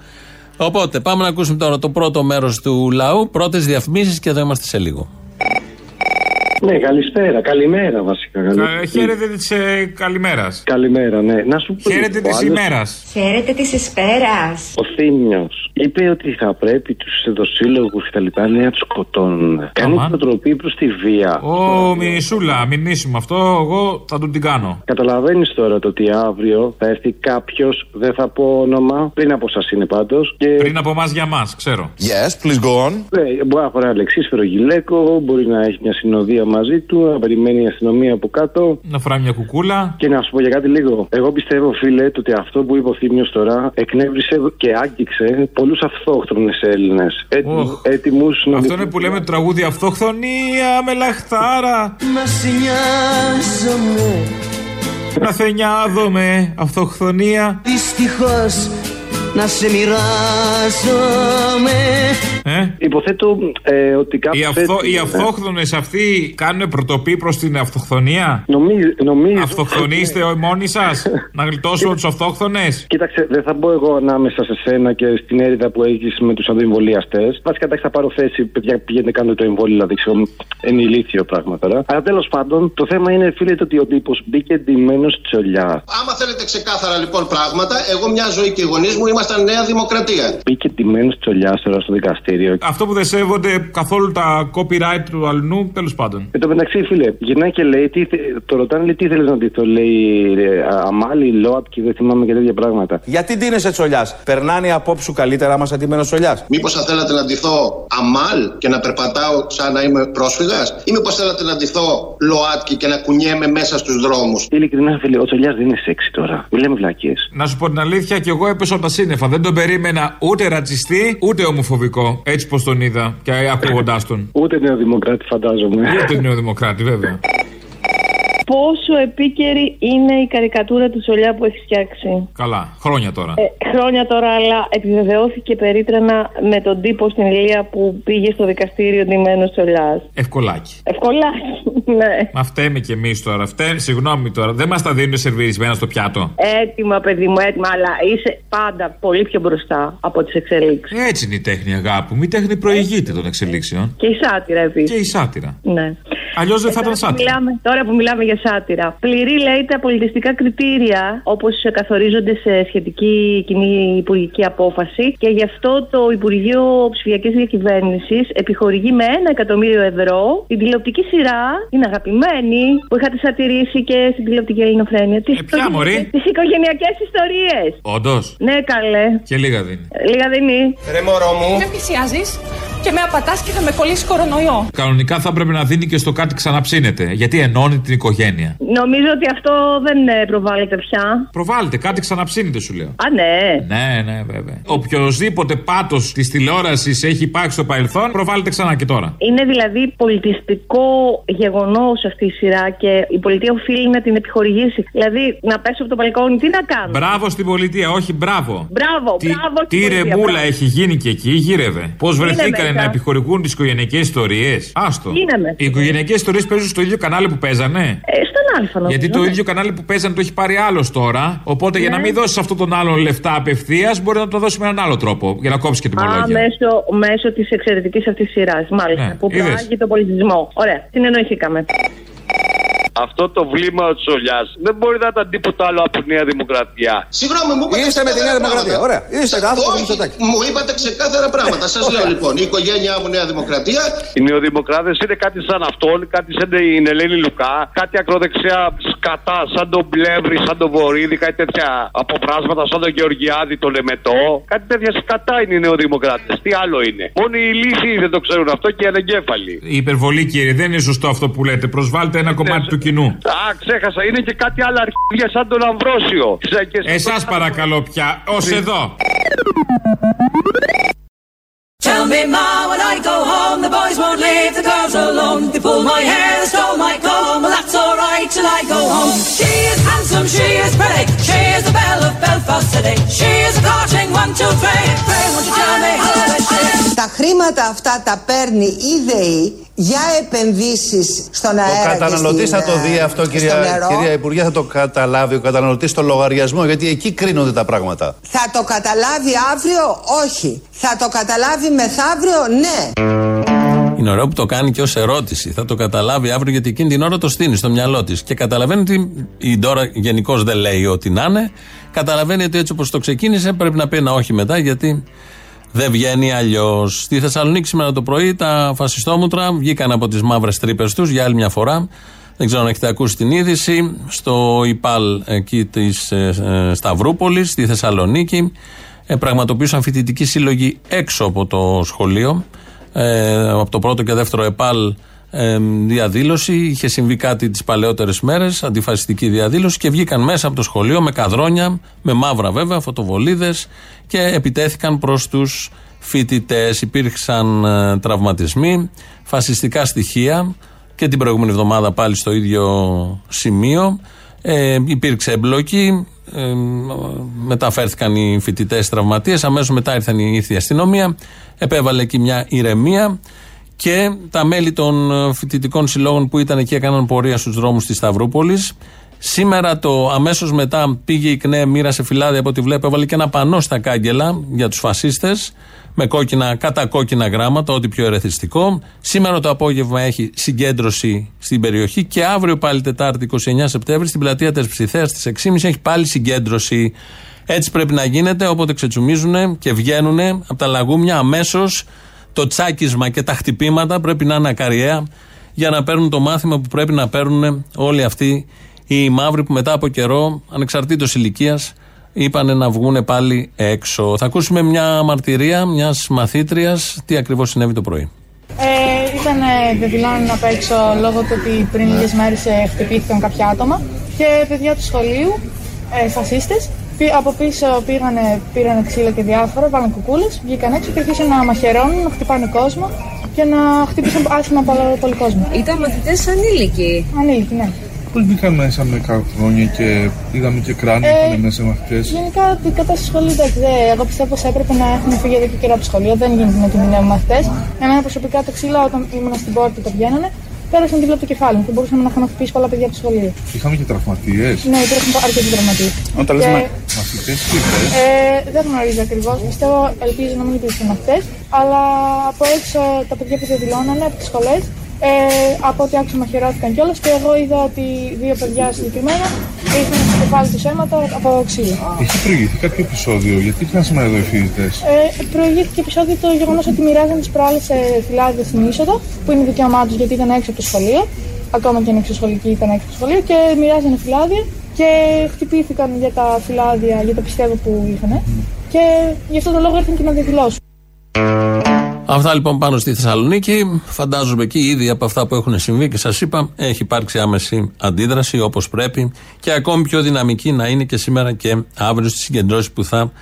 Οπότε πάμε να ακούσουμε τώρα το πρώτο μέρος του λαού. Πρώτες διαφημίσεις και εδώ είμαστε σε λίγο. Ναι, καλησπέρα. Καλημέρα βασικά. Ε, χαίρετε της ε, καλημέρας. Καλημέρα, ναι. Να σου πω. Χαίρετε ο της άλλος- ημέρας. Χαίρετε της εσπέρας. Ο Θήμιος είπε ότι θα πρέπει τους ενδοσύλλογου και τα λοιπά να τους σκοτώνουν. Κάνει προτροπή προς τη βία. Ω, μινισούλα, μηνύσιμο αυτό, εγώ θα του την κάνω. Καταλαβαίνεις τώρα το ότι αύριο θα έρθει κάποιος, δεν θα πω όνομα, πριν από εσά είναι πάντως. Και... Πριν από εμάς για μα, ξέρω. Yes, please go on. Ναι, μπορεί να φοράει αλεξίσφαιρο γυλαίκο, μπορεί να έχει μια συνοδεία μαζί του, να περιμένει η αστυνομία από κάτω. Να φοράει μια κουκούλα. Και να σου πω για κάτι λίγο. Εγώ πιστεύω, φίλε, το ότι αυτό που είπε ο Θήμιος τώρα εκνεύρισε και άγγιξε πολλούς αυτόχθονε Έλληνες. Οχ. Έτοιμους να. Αυτό είναι που λέμε το τραγούδι Αυτοχθονία με λαχτάρα. Να σε νοιάζομαι Να θενιάδομαι, αυτοχθονία. Δυστυχώς να σε μοιράζομαι. Ε; Υποθέτω ε, ότι Οι, κάποιο. αυθο, οι αυτόχθονες αυτοί κάνουν προτοπή προς την αυτοχθονία. Νομίζω. νομίζω Αυτοχθονείστε μόνοι σας να γλιτώσουμε τους αυτόχθονες; Κοίταξε, δεν θα μπω εγώ ανάμεσα σε σένα και στην έρηδα που έχεις με τους αντιεμβολιαστές. Βασικά εντάξει, θα πάρω θέση. Παιδιά, πηγαίνετε κάντε το εμβόλιο, δηλαδή ξέρω, είναι ηλίθιο πράγμα τώρα. Αλλά τέλος πάντων, το θέμα είναι, φίλε, το ότι ο τύπος μπήκε εντυμένο τσολιά. Άμα θέλετε ξεκάθαρα λοιπόν πράγματα, εγώ μια ζωή και οι γονείς μου ήμασταν Νέα Δημοκρατία. Μπήκε εντυμένο τσολιάς τώρα στο δικαστήριο. Αυτό που δεν σέβονται καθόλου τα copyright του αλλού, τέλος πάντων. Εν τω μεταξύ, φίλε, γυρνάει και λέει, τι, θε- το ρωτάνε, λέει, τι θέλεις να δεις, το λέει ρε, Αμάλι, ΛΟΑΤ και δεν θυμάμαι και τέτοια πράγματα. Γιατί ντύνεσαι τσολιάς; Περνάνε οι απόψεις σου καλύτερα άμα σε ντυμένος τσολιάς; Μήπως θα θέλατε να ντυθώ αμάλ και να περπατάω σαν να είμαι πρόσφυγας, ή μήπως θέλατε να ντυθώ ΛΟΑΤΚΙ και να κουνιέμαι μέσα στους δρόμους; Ειλικρινά, φίλε, ο τσολιάς δεν είναι σεξι τώρα. Μην λέμε βλακίες. Να σου πω την αλήθεια, και εγώ έπεσα από τα σύννεφα. Δεν τον περίμενα ούτε ρατσιστή, ούτε ομοφοβικό. Έτσι πως τον είδα και ακούγοντάς τον. Ούτε νεοδημοκράτη, φαντάζομαι. Ούτε νεοδημοκράτη, βέβαια. Πόσο επίκαιρη είναι η καρικατούρα του Σολιά που έχει φτιάξει. Καλά, χρόνια τώρα. Ε, χρόνια τώρα, αλλά επιβεβαιώθηκε περίτρανα με τον τύπο στην Ηλία που πήγε στο δικαστήριο ντυμένος Σολιάς. Ευκολάκι. Ευκολάκι, *laughs* ναι. Μα φταίμε κι εμείς τώρα. Φταίμε, συγγνώμη τώρα. Δεν μας τα δίνουν σερβιρισμένα στο πιάτο. Έτοιμα, παιδί μου, έτοιμα, αλλά είσαι πάντα πολύ πιο μπροστά από τις εξελίξεις. Έτσι είναι η τέχνη, αγάπη μου. Η τέχνη προηγείται των εξελίξεων. Και η σάτυρα επίσης. Και η σάτυρα. Ναι. Αλλιώς δεν θα τώρα ήταν που σάτυρα. Μιλάμε, τώρα που μιλάμε για σάτυρα. Πληρεί, λέει, τα πολιτιστικά κριτήρια όπως καθορίζονται σε σχετική κοινή υπουργική απόφαση και γι' αυτό το Υπουργείο Ψηφιακής Διακυβέρνησης επιχορηγεί με ένα εκατομμύριο ευρώ την τηλεοπτική σειρά, την αγαπημένη, που είχατε σατηρήσει και στην τηλεοπτική ελληνοφρένεια. Τις ποια, μωρή; Τις οικογενειακές ιστορίες. Όντως. Ναι, καλέ. Και λίγα δίνει. Λίγα δεν είναι. Ρε μωρό μου. Με πλησιάζεις και με απατάς και θα με κολλήσει κορονοϊό. Κανονικά θα έπρεπε να δίνει και στο κάτι ξαναψύνεται. Γιατί ενώνει την οικογένεια. Νομίζω ότι αυτό δεν ε, προβάλλεται πια. Προβάλλεται, κάτι ξαναψύνεται σου λέω. Α, ναι. Ναι, ναι, βέβαια. Οποιοδήποτε πάτος της τηλεόρασης έχει υπάρξει στο παρελθόν, προβάλλεται ξανά και τώρα. Είναι δηλαδή πολιτιστικό γεγονός αυτή η σειρά και η πολιτεία οφείλει να την επιχορηγήσει. Δηλαδή να πέσω από το μπαλκόνι, τι να κάνω; Μπράβο στην πολιτεία, όχι μπράβο. Μπράβο, Τι, μπράβο. στην τι πολιτεία, ρεμούλα μπράβο. έχει γίνει και εκεί, γύρευε. Πώς βρεθήκανε μέσα. Να επιχορηγούν τις οικογενειακές ιστορίες. Άστο. Είναι μέσα. Οι οικογενειακές ιστορίες παίζουν στο ίδιο κανάλι που παίζανε. Ε, στον Αλφα νομίζω. Γιατί το ναι. ίδιο κανάλι που παίζανε το έχει πάρει άλλος τώρα. Οπότε για Ναι. να μην δώσεις αυτόν τον άλλον λεφτά απευθείας, μπορεί να το δώσει με έναν άλλο τρόπο. Για να κόψεις και Α, τιμολόγια. μέσω, μέσω της εξαιρετικής αυτής σειράς. Μάλιστα. Ναι, που είδες. προάγει τον πολιτισμό. Ωραία. Συνεννοηθήκαμε. Αυτό το βλήμα ο Τσολιά δεν μπορεί να ήταν τίποτα άλλο από Νέα Δημοκρατία. Συγγνώμη, μου είπατε Είστε με τη Νέα ξεκάθαρα Δημοκρατία. πράγματα. Ωραία. Είστε άνθρωπο Όχι, Μου είπατε ξεκάθαρα πράγματα. Σας λέω λοιπόν, η οικογένειά μου Νέα Δημοκρατία. Οι νεοδημοκράτες είναι κάτι σαν αυτόν, κάτι σαν την Ελένη Λουκά, κάτι ακροδεξιά σκατά, σαν τον Πλεύρη, σαν τον Βορύδη, κάτι τέτοια αποπράσματα, σαν τον Γεωργιάδη, τον Λεμετό. Κάτι τέτοια σκατά είναι οι νεοδημοκράτες. Τι άλλο είναι. Μόνο οι λύθοι δεν το ξέρουν αυτό και οι ανεγκέφαλοι. Η υπερβολή, κύριε, δεν είναι σωστό αυτό που λέτε. Προσβάλλετε ένα κομμάτι του κοινού. Α, ξέχασα, είναι και κάτι άλλα αρχίδια σαν τον Αμβρόσιο. Εσάς παρακαλώ πια, ως εδώ. Tell me, Ma, when I go home, the boys won't leave the girls alone. They pull my hair, they stole my comb. Well, that's alright till I go home. She is handsome, she is pretty. She is the belle of Belfast City. She is a courting one, two, three. Pray, won't you tell me how is she? Τα χρήματα αυτά τα παίρνει η ΔΕΗ για επενδύσεις στον Ο αέρα και καταναλωτής στην, θα το δει ε, αυτό, στο κυρία, νερό. κυρία Υπουργέ, θα το καταλάβει ο καταναλωτής στο λογαριασμό, γιατί εκεί κρίνονται τα πράγματα. Θα το καταλάβει αύριο, όχι. Θα το καταλάβει μεθαύριο, ναι. Είναι ωραίο που το κάνει και ως ερώτηση. Θα το καταλάβει αύριο γιατί εκείνη την ώρα το στείνει στο μυαλό της. Και καταλαβαίνει ότι η Ντόρα γενικώς δεν λέει ό,τι να είναι. Καταλαβαίνει ότι έτσι όπως το ξεκίνησε πρέπει να πει ένα όχι μετά γιατί δεν βγαίνει αλλιώς. Στη Θεσσαλονίκη σήμερα το πρωί τα φασιστόμουτρα βγήκαν από τις μαύρες τρύπες τους για άλλη μια φορά. Δεν ξέρω αν έχετε ακούσει την είδηση. Στο ΙΠΑΛ εκεί της Σταυρούπολης, στη Θεσσαλονίκη, ε, πραγματοποιούσαν φοιτητικοί σύλλογοι έξω από το σχολείο. Ε, από το πρώτο και δεύτερο ΕΠΑΛ ε, διαδήλωση. Είχε συμβεί κάτι τις παλαιότερες μέρες, αντιφασιστική διαδήλωση και βγήκαν μέσα από το σχολείο με καδρόνια, με μαύρα βέβαια, φωτοβολίδες και επιτέθηκαν προς τους φοιτητές. Υπήρξαν ε, τραυματισμοί, φασιστικά στοιχεία και την προηγούμενη εβδομάδα πάλι στο ίδιο σημείο. Ε, υπήρξε εμπλοκή, ε, μεταφέρθηκαν οι φοιτητές τραυματίες. Αμέσως μετά ήρθαν, ήρθε η αστυνομία, επέβαλε εκεί μια ηρεμία και τα μέλη των ε, φοιτητικών συλλόγων που ήταν εκεί έκαναν πορεία στους δρόμους της Σταυρούπολης. Σήμερα το αμέσως μετά πήγε η ΚΝΕ, μοίρασε φυλάδια από ό,τι βλέπω, έβαλε και ένα πανό στα κάγκελα για τους φασίστες με κόκκινα, κατά κόκκινα γράμματα, ό,τι πιο ερεθιστικό. Σήμερα το απόγευμα έχει συγκέντρωση στην περιοχή και αύριο πάλι Τετάρτη 29 Σεπτέμβρη στην πλατεία τη Ψηθέας στις 6.30 έχει πάλι συγκέντρωση. Έτσι πρέπει να γίνεται, όποτε ξετσουμίζουν και βγαίνουν από τα λαγούμια αμέσως το τσάκισμα και τα χτυπήματα πρέπει να είναι ακαριέα για να παίρνουν το μάθημα που πρέπει να παίρνουν όλοι αυτοί οι μαύροι που μετά από καιρό, ανεξαρτήτως ηλικίας, είπαν να βγουν πάλι έξω. Θα ακούσουμε μια μαρτυρία μιας μαθήτριας τι ακριβώς συνέβη το πρωί. Ε, ήταν δεδηλώνουν απ' έξω λόγω του ότι πριν λίγες μέρες χτυπήθηκαν κάποια άτομα και παιδιά του σχολείου, ε, φασίστες, πή- από πίσω πήγανε, πήραν ξύλα και διάφορα, βάλαν κουκούλες, βγήκαν έξω και αρχίσαν να μαχαιρώνουν, να χτυπάνε κόσμο και να χτύπησαν άσχημα πολύ, πολύ κόσμο. Ήταν μαθητές ανήλικοι. Ανήλικοι, ναι. Πώς μπήκαν μέσα με χρόνια και είδαμε και κράνη Ε, που είναι μέσα μαθητές. Γενικά την κατάσταση του σχολείου εντάξει, δεν- εγώ πιστεύω πως έπρεπε να έχουν φύγει εδώ και καιρό από το σχολείο. Δεν γίνεται να κινδυνεύουν μαθητέ. Εμένα προσωπικά το ξύλο όταν ήμουν στην πόρτα και τα βγαίνανε, πέρασαν δίπλα από το κεφάλι μου και μπορούσαμε να είχαμε χτυπήσει πολλά παιδιά από το σχολείο. Είχαμε και τραυματίες. Ναι, υπήρχαν αρκετοί τραυματίες. Όταν λες μα- μαθητές, τι λες. Ε, δεν γνωρίζω ακριβώς. Πιστεύω, ελπίζω να μην υπήρξαν αυτές. Αλλά από έξω τα παιδιά που διαδηλώνανε από τις σχολές, ε, από ό,τι άκουσα μαχαιρώθηκαν κιόλας και εγώ είδα ότι δύο παιδιά συγκεκριμένα είχαν στο κεφάλι του αίματα από ξύλο. Έχει προηγηθεί κάποιο επεισόδιο, γιατί ήρθαν σήμερα εδώ οι φοιτητές; Ε, προηγήθηκε επεισόδιο το γεγονός ότι μοιράζαν τις προάλλες φυλάδια στην είσοδο, που είναι δικαίωμά τους γιατί ήταν έξω από το σχολείο. Ακόμα και αν εξωσχολικοί ήταν έξω από το σχολείο και μοιράζανε φυλάδια και χτυπήθηκαν για τα φυλάδια, για το πιστεύω που είχαν. Και γι' αυτό το λόγο ήρθαν και να διαδηλώσουν. Αυτά λοιπόν πάνω στη Θεσσαλονίκη. Φαντάζομαι εκεί ήδη από αυτά που έχουν συμβεί και σας είπα, έχει υπάρξει άμεση αντίδραση όπως πρέπει και ακόμη πιο δυναμική να είναι και σήμερα και αύριο στις συγκεντρώσεις που θα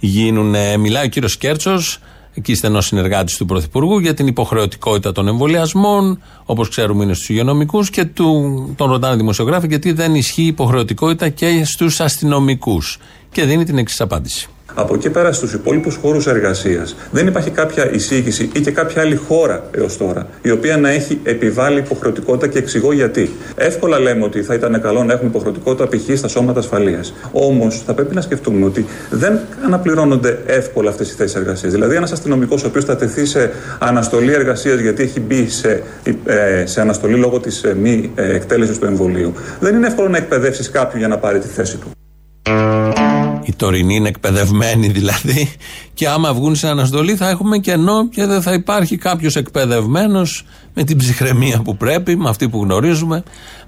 γίνουν. Ε, Μιλάει ο κύριος Κέρτσος, εκεί στενός συνεργάτης του Πρωθυπουργού, για την υποχρεωτικότητα των εμβολιασμών, όπως ξέρουμε είναι στους υγειονομικούς και του, τον ρωτάνε δημοσιογράφοι γιατί δεν ισχύει υποχρεωτικότητα και στους αστυνομικούς. Και δίνει την εξής απάντηση. Από εκεί πέρα στους υπόλοιπους χώρους εργασίας δεν υπάρχει κάποια εισήγηση ή και κάποια άλλη χώρα έως τώρα η οποία να έχει επιβάλει υποχρεωτικότητα και εξηγώ γιατί. Εύκολα λέμε ότι θα ήταν καλό να έχουμε υποχρεωτικότητα π.χ. στα σώματα ασφαλείας. Όμως θα πρέπει να σκεφτούμε ότι δεν αναπληρώνονται εύκολα αυτές οι θέσεις εργασίας. Δηλαδή, ένας αστυνομικός ο οποίος θα τεθεί σε αναστολή εργασίας γιατί έχει μπει σε, ε, σε αναστολή λόγω της μη ε, εκτέλεσης του εμβολίου, δεν είναι εύκολο να εκπαιδεύσεις κάποιον για να πάρει τη θέση του. Οι τωρινοί είναι εκπαιδευμένοι δηλαδή. Και άμα βγουν σε αναστολή θα έχουμε κενό και δεν θα υπάρχει κάποιος εκπαιδευμένος με την ψυχραιμία που πρέπει, με αυτή που γνωρίζουμε,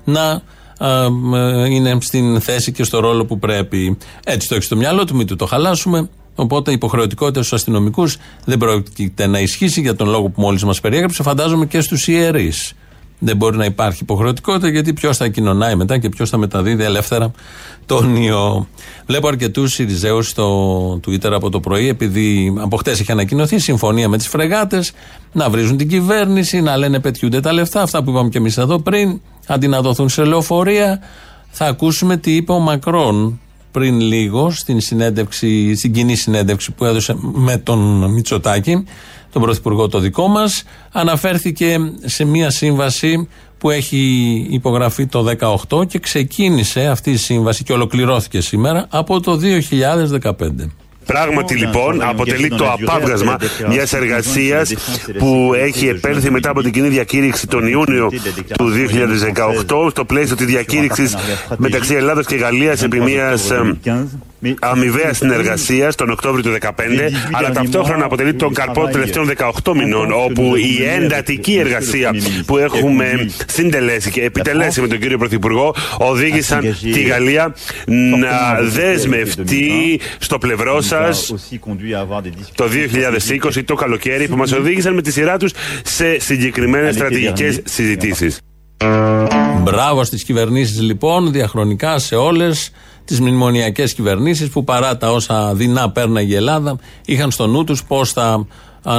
να α, ε, είναι στην θέση και στο ρόλο που πρέπει. Έτσι το έχεις στο μυαλό του, μην του το χαλάσουμε. Οπότε η υποχρεωτικότητα στους αστυνομικούς δεν πρόκειται να ισχύσει για τον λόγο που μόλις μας περιέγραψε. Φαντάζομαι και στους ιερείς. Δεν μπορεί να υπάρχει υποχρεωτικότητα γιατί ποιος θα κοινωνάει μετά και ποιος θα μεταδίδει ελεύθερα τον ιό. Βλέπω αρκετούς Σιριζέους στο Twitter από το πρωί, επειδή από χτες έχει ανακοινωθεί συμφωνία με τις φρεγάτες να βρίζουν την κυβέρνηση, να λένε πετιούνται τα λεφτά. Αυτά που είπαμε και εμείς εδώ πριν, αντί να δοθούν σε λεωφορεία. Θα ακούσουμε τι είπε ο Μακρόν πριν λίγο στην, συνέντευξη, στην κοινή συνέντευξη που έδωσε με τον Μητσοτάκη, τον Πρωθυπουργό το δικό μας. Αναφέρθηκε σε μία σύμβαση που έχει υπογραφεί το 18 και ξεκίνησε αυτή η σύμβαση και ολοκληρώθηκε σήμερα από το 2015. Πράγματι λοιπόν αποτελεί το απάβγασμα μιας εργασίας που έχει επέλθει μετά από την κοινή διακήρυξη τον Ιούνιο του 2018 στο πλαίσιο της διακήρυξης μεταξύ Ελλάδας και Γαλλίας επί μιας αμοιβαία συνεργασία τον Οκτώβριο του 2015, αλλά ταυτόχρονα αποτελεί τον καρπό των τελευταίων 18 μηνών, όπου η εντατική εργασία που έχουμε συντελέσει και επιτελέσει με τον κύριο Πρωθυπουργό οδήγησαν τη Γαλλία να δεσμευτεί στο πλευρό σας το 2020 το καλοκαίρι, που μας οδήγησαν με τη σειρά τους σε συγκεκριμένε στρατηγικές συζητήσεις. Μπράβο στις κυβερνήσεις λοιπόν, διαχρονικά σε όλες τις μνημονιακές κυβερνήσεις που παρά τα όσα δεινά πέρναγε η Ελλάδα, είχαν στο νου τους πώς θα α,